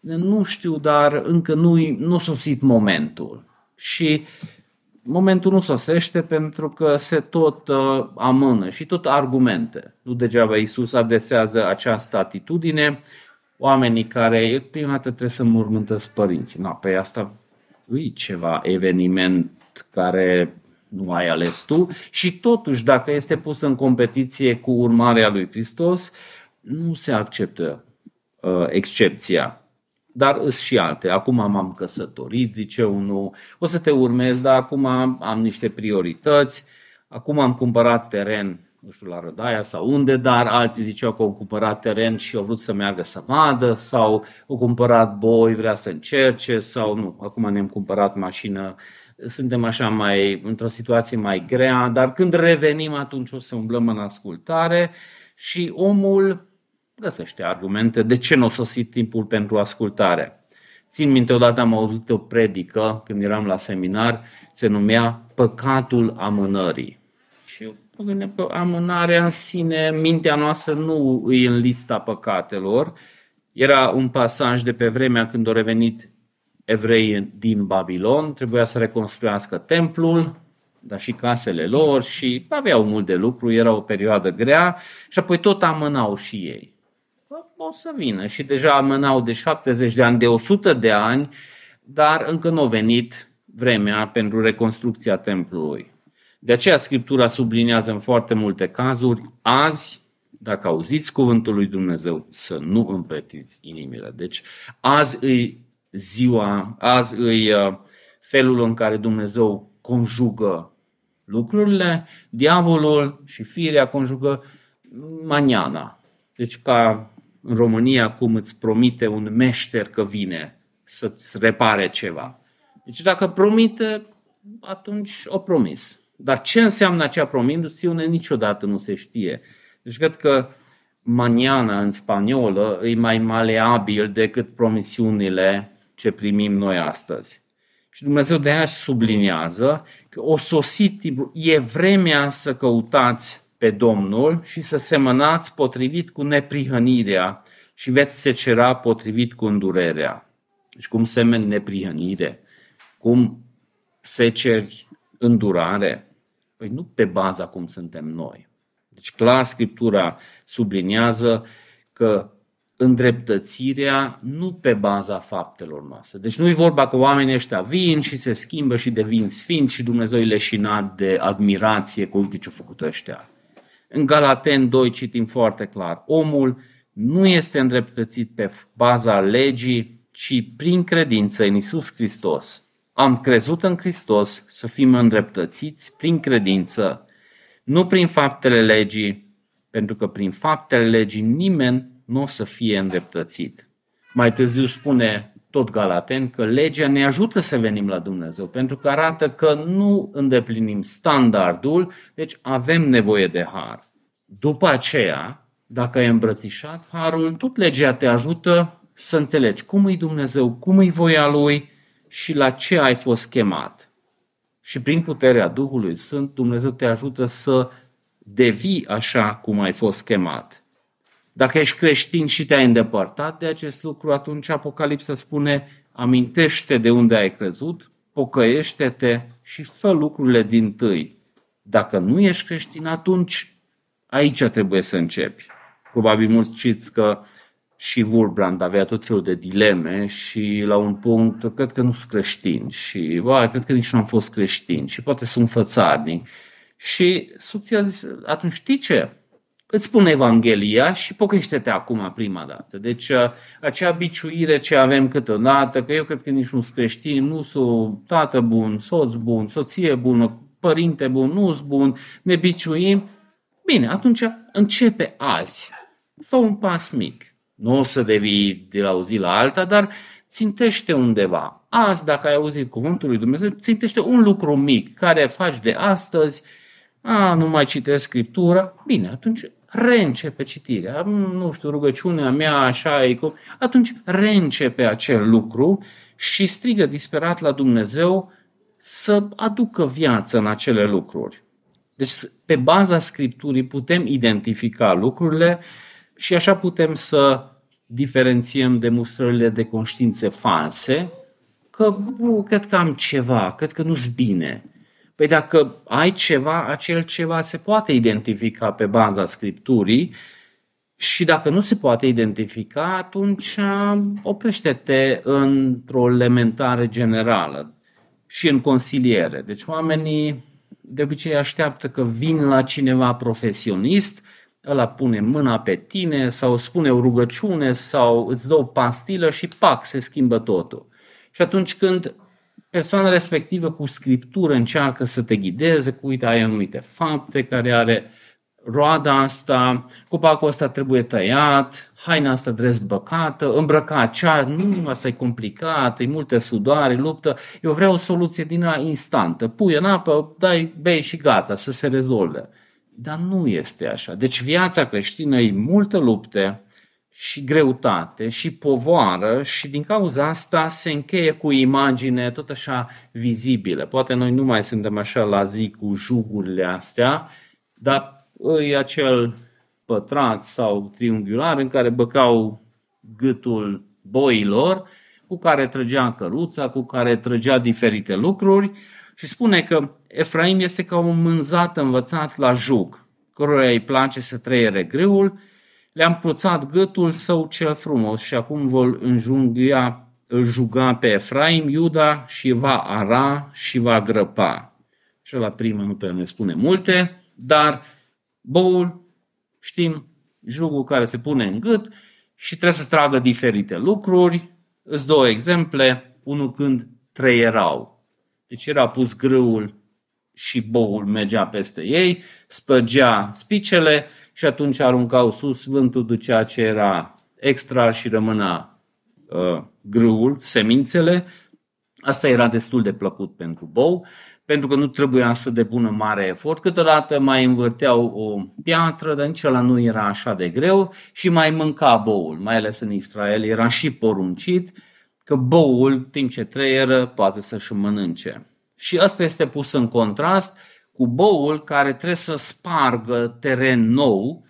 Nu știu, dar încă nu, nu a sosit momentul. Și momentul nu sosește pentru că se tot uh, amână și tot argumente. Nu degeaba Iisus adresează această atitudine oamenii care prima dată trebuie să mormântăți părinții. No, pe asta e ceva eveniment care nu ai ales tu și totuși dacă este pus în competiție cu urmarea lui Hristos, nu se acceptă uh, excepția. Dar sunt și alte. Acum m-am căsătorit, zice unul, o să te urmez, dar acum am niște priorități. Acum am cumpărat teren nu știu, la Rădaia sau unde, dar alții ziceau că au cumpărat teren și au vrut să meargă să vadă sau au cumpărat boi, vrea să încerce sau nu, acum ne-am cumpărat mașină, suntem așa mai, într-o situație mai grea, dar când revenim atunci o să umblăm în ascultare și omul găsește argumente de ce nu a sosit timpul pentru ascultare. Țin minte, odată am auzit o predică când eram la seminar, se numea Păcatul amânării. Și Mă gândeam că amânarea în sine, mintea noastră nu e în lista păcatelor. Era un pasaj de pe vremea când au revenit evrei din Babilon, trebuia să reconstruiască templul, dar și casele lor și aveau mult de lucru, era o perioadă grea și apoi tot amânau și ei. O să vină și deja amânau de 70 de ani, de 100 de ani, dar încă nu a venit vremea pentru reconstrucția templului. De aceea Scriptura subliniază în foarte multe cazuri, azi, dacă auziți cuvântul lui Dumnezeu, să nu împetiți inimile. Deci azi îi ziua, azi îi uh, felul în care Dumnezeu conjugă lucrurile, diavolul și firea conjugă maniana. Deci ca în România cum îți promite un meșter că vine să-ți repare ceva. Deci dacă promite, atunci o promis. Dar ce înseamnă acea promisiune niciodată nu se știe. Deci cred că maniana în spaniolă e mai maleabil decât promisiunile ce primim noi astăzi. Și Dumnezeu de aia subliniază că o sosit e vremea să căutați pe Domnul și să semănați potrivit cu neprihănirea și veți secera potrivit cu îndurerea. Deci cum semeni neprihănire, cum seceri îndurare? Păi nu pe baza cum suntem noi. Deci clar Scriptura subliniază că îndreptățirea nu pe baza faptelor noastre. Deci nu e vorba că oamenii ăștia vin și se schimbă și devin sfinți și Dumnezeu îi leșinat de admirație cu uite ce au făcut ăștia. În Galaten 2 citim foarte clar, omul nu este îndreptățit pe baza legii, ci prin credință în Isus Hristos. Am crezut în Hristos să fim îndreptățiți prin credință, nu prin faptele legii, pentru că prin faptele legii nimeni nu o să fie îndreptățit. Mai târziu spune tot Galaten că legea ne ajută să venim la Dumnezeu, pentru că arată că nu îndeplinim standardul, deci avem nevoie de har. După aceea, dacă ai îmbrățișat harul, tot legea te ajută să înțelegi cum e Dumnezeu, cum e voia Lui și la ce ai fost chemat. Și prin puterea Duhului Sfânt, Dumnezeu te ajută să devii așa cum ai fost chemat. Dacă ești creștin și te-ai îndepărtat de acest lucru, atunci Apocalipsa spune, amintește de unde ai crezut, pocăiește-te și fă lucrurile din tâi. Dacă nu ești creștin, atunci aici trebuie să începi. Probabil mulți știți că și Wurbrand avea tot felul de dileme și la un punct cred că nu sunt creștini și bă, cred că nici nu am fost creștini și poate sunt fățarnic. Și soția zis, atunci știi ce? Îți spun Evanghelia și pocăiește-te acum prima dată. Deci uh, acea biciuire ce avem câteodată, că eu cred că nici nu sunt creștini, nu sunt tată bun, soț bun, soție bună, părinte bun, nu sunt bun, ne biciuim. Bine, atunci începe azi. Fă un pas mic nu o să devii de la o zi la alta, dar țintește undeva. Azi, dacă ai auzit cuvântul lui Dumnezeu, țintește un lucru mic care faci de astăzi a, nu mai citesc Scriptura, bine, atunci reîncepe citirea. Nu știu, rugăciunea mea așa e cum... Atunci reîncepe acel lucru și strigă disperat la Dumnezeu să aducă viață în acele lucruri. Deci, pe baza Scripturii putem identifica lucrurile și așa putem să diferențiem demonstrările de conștiințe false, că nu, cred că am ceva, cred că nu-s bine. Păi dacă ai ceva, acel ceva se poate identifica pe baza Scripturii și dacă nu se poate identifica, atunci oprește-te într-o elementare generală și în consiliere. Deci oamenii de obicei așteaptă că vin la cineva profesionist, ăla pune mâna pe tine sau spune o rugăciune sau îți dă o pastilă și pac, se schimbă totul. Și atunci când persoana respectivă cu scriptură încearcă să te ghideze, cu uite, ai anumite fapte care are roada asta, copacul ăsta trebuie tăiat, haina asta dezbăcată, îmbrăcat cea, nu, asta e complicat, e multe sudoare, luptă, eu vreau o soluție din ea instantă, pui în apă, dai, bei și gata, să se rezolve. Dar nu este așa. Deci viața creștină e multe lupte și greutate și povoară și din cauza asta se încheie cu imagine tot așa vizibile. Poate noi nu mai suntem așa la zi cu jugurile astea, dar e acel pătrat sau triunghiular în care băcau gâtul boilor, cu care trăgea căruța, cu care trăgea diferite lucruri și spune că Efraim este ca un mânzat învățat la jug, căruia îi place să trăiere greul, le-am cruțat gâtul său cel frumos și acum vor înjunghia, juga pe Efraim, Iuda și va ara și va grăpa. Și la prima nu pe ne spune multe, dar boul, știm, jugul care se pune în gât și trebuie să tragă diferite lucruri. Îți două exemple, unul când trei erau. Deci era pus grâul și boul mergea peste ei, spărgea spicele și atunci aruncau sus, vântul ducea ce era extra și rămâna uh, grâul, semințele. Asta era destul de plăcut pentru bou, pentru că nu trebuia să depună mare efort. Câteodată mai învârteau o piatră, dar nici ăla nu era așa de greu și mai mânca boul, mai ales în Israel. Era și poruncit că boul, timp ce trăieră, poate să-și mănânce. Și asta este pus în contrast cu boul care trebuie să spargă teren nou,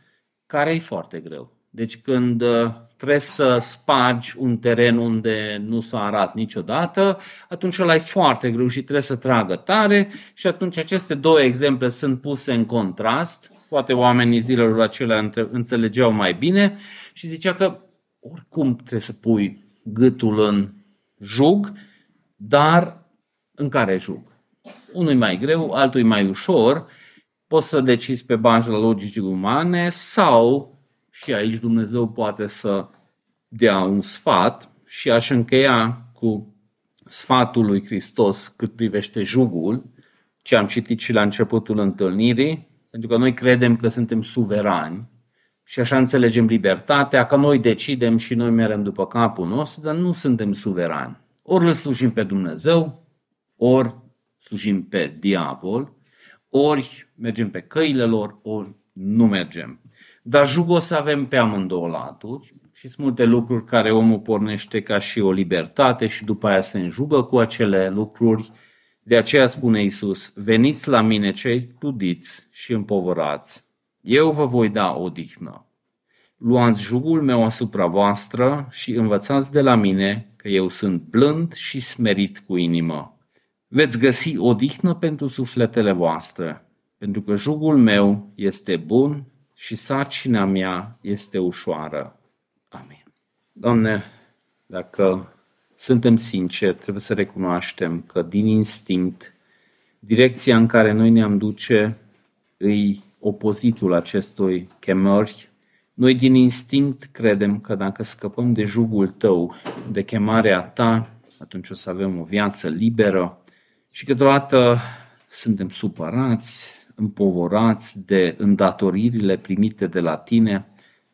care e foarte greu. Deci când uh, trebuie să spargi un teren unde nu s-a arat niciodată, atunci ăla e foarte greu și trebuie să tragă tare și atunci aceste două exemple sunt puse în contrast. Poate oamenii zilelor acelea înțelegeau mai bine și zicea că oricum trebuie să pui gâtul în jug, dar în care jug? Unul e mai greu, altul e mai ușor, poți să decizi pe baza logicii umane sau, și aici Dumnezeu poate să dea un sfat și aș încheia cu sfatul lui Hristos cât privește jugul, ce am citit și la începutul întâlnirii, pentru că noi credem că suntem suverani și așa înțelegem libertatea, că noi decidem și noi merem după capul nostru, dar nu suntem suverani. Ori îl slujim pe Dumnezeu, ori slujim pe diavol, ori mergem pe căile lor, ori nu mergem. Dar jugul o să avem pe amândouă laturi și sunt multe lucruri care omul pornește ca și o libertate și după aia se înjugă cu acele lucruri. De aceea spune Isus, veniți la mine cei tudiți și împovărați, eu vă voi da odihnă. Luați jugul meu asupra voastră și învățați de la mine că eu sunt blând și smerit cu inimă veți găsi odihnă pentru sufletele voastre, pentru că jugul meu este bun și sacina mea este ușoară. Amin. Doamne, dacă suntem sinceri, trebuie să recunoaștem că din instinct, direcția în care noi ne-am duce îi opozitul acestui chemări. Noi din instinct credem că dacă scăpăm de jugul tău, de chemarea ta, atunci o să avem o viață liberă, și câteodată suntem supărați, împovorați de îndatoririle primite de la tine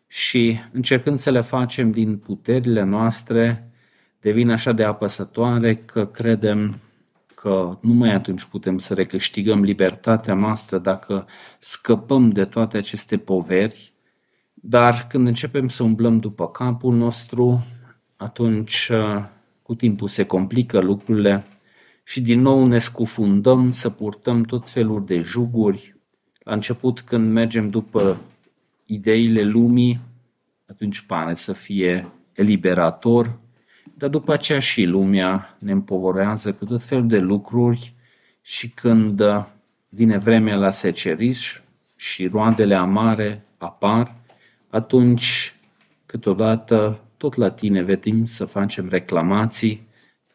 și încercând să le facem din puterile noastre, devin așa de apăsătoare că credem că numai atunci putem să recâștigăm libertatea noastră dacă scăpăm de toate aceste poveri, dar când începem să umblăm după capul nostru, atunci uh, cu timpul se complică lucrurile și din nou ne scufundăm să purtăm tot felul de juguri. La început, când mergem după ideile lumii, atunci pare să fie eliberator, dar după aceea și lumea ne împovorează cu tot felul de lucruri și când uh, vine vremea la seceriș și roadele amare apar, atunci câteodată tot la tine vedem să facem reclamații,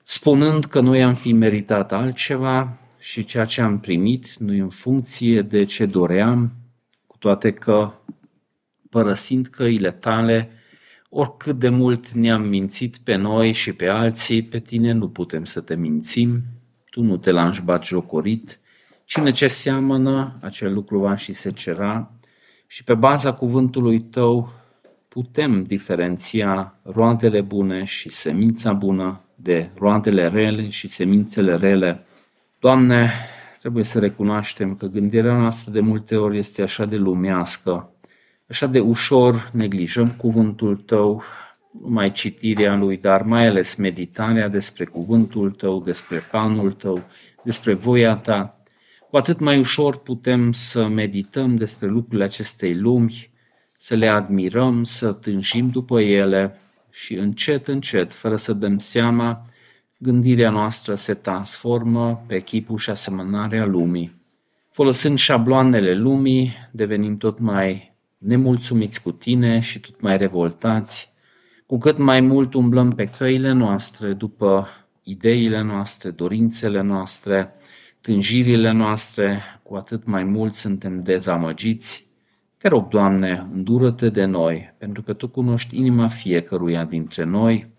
spunând că noi am fi meritat altceva și ceea ce am primit nu e în funcție de ce doream, cu toate că părăsind căile tale, oricât de mult ne-am mințit pe noi și pe alții, pe tine nu putem să te mințim, tu nu te lași jocorit, cine ce seamănă, acel lucru va și se cera. Și pe baza cuvântului tău putem diferenția roadele bune și semința bună de roadele rele și semințele rele. Doamne, trebuie să recunoaștem că gândirea noastră de multe ori este așa de lumească, așa de ușor neglijăm cuvântul Tău, numai citirea lui, dar mai ales meditarea despre cuvântul Tău, despre planul Tău, despre voia Ta. Cu atât mai ușor putem să medităm despre lucrurile acestei lumi, să le admirăm, să tânjim după ele și încet, încet, fără să dăm seama, gândirea noastră se transformă pe chipul și asemănarea lumii. Folosind șabloanele lumii, devenim tot mai nemulțumiți cu tine și tot mai revoltați, cu cât mai mult umblăm pe căile noastre după ideile noastre, dorințele noastre, tânjirile noastre, cu atât mai mult suntem dezamăgiți. Te rog, Doamne, îndură-te de noi, pentru că Tu cunoști inima fiecăruia dintre noi.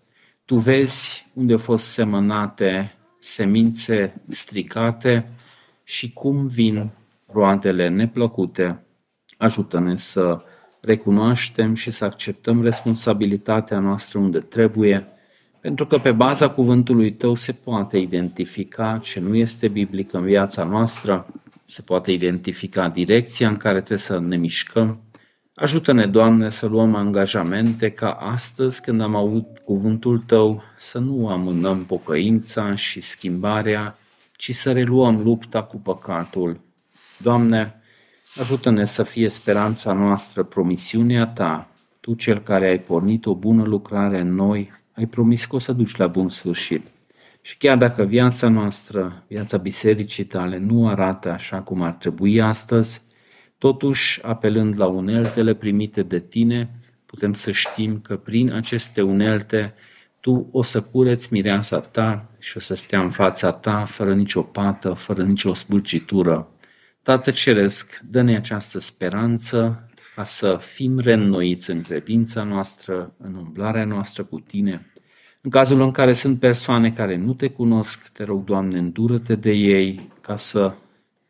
Tu vezi unde au fost semănate semințe stricate și cum vin roadele neplăcute Ajută-ne să recunoaștem și să acceptăm responsabilitatea noastră unde trebuie, pentru că pe baza cuvântului tău se poate identifica ce nu este biblic în viața noastră, se poate identifica direcția în care trebuie să ne mișcăm. Ajută-ne, Doamne, să luăm angajamente ca astăzi, când am auzit cuvântul Tău, să nu amânăm pocăința și schimbarea, ci să reluăm lupta cu păcatul. Doamne, Ajută-ne să fie speranța noastră promisiunea Ta, Tu cel care ai pornit o bună lucrare în noi, ai promis că o să duci la bun sfârșit. Și chiar dacă viața noastră, viața bisericii tale nu arată așa cum ar trebui astăzi, totuși, apelând la uneltele primite de tine, putem să știm că prin aceste unelte tu o să cureți mireasa ta și o să stea în fața ta fără nicio pată, fără nicio spulcitură. Tată Ceresc, dă-ne această speranță ca să fim reînnoiți în credința noastră, în umblarea noastră cu Tine. În cazul în care sunt persoane care nu Te cunosc, Te rog, Doamne, îndură-Te de ei ca să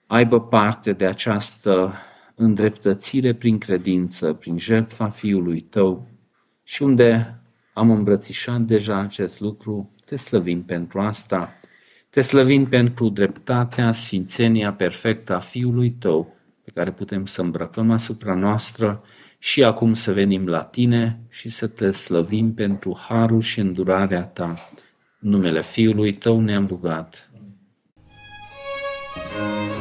aibă parte de această îndreptățire prin credință, prin jertfa Fiului Tău și unde am îmbrățișat deja acest lucru, Te slăvim pentru asta te slăvim pentru dreptatea, sfințenia perfectă a Fiului Tău, pe care putem să îmbrăcăm asupra noastră și acum să venim la Tine și să Te slăvim pentru harul și îndurarea Ta. În numele Fiului Tău ne-am rugat. Amin.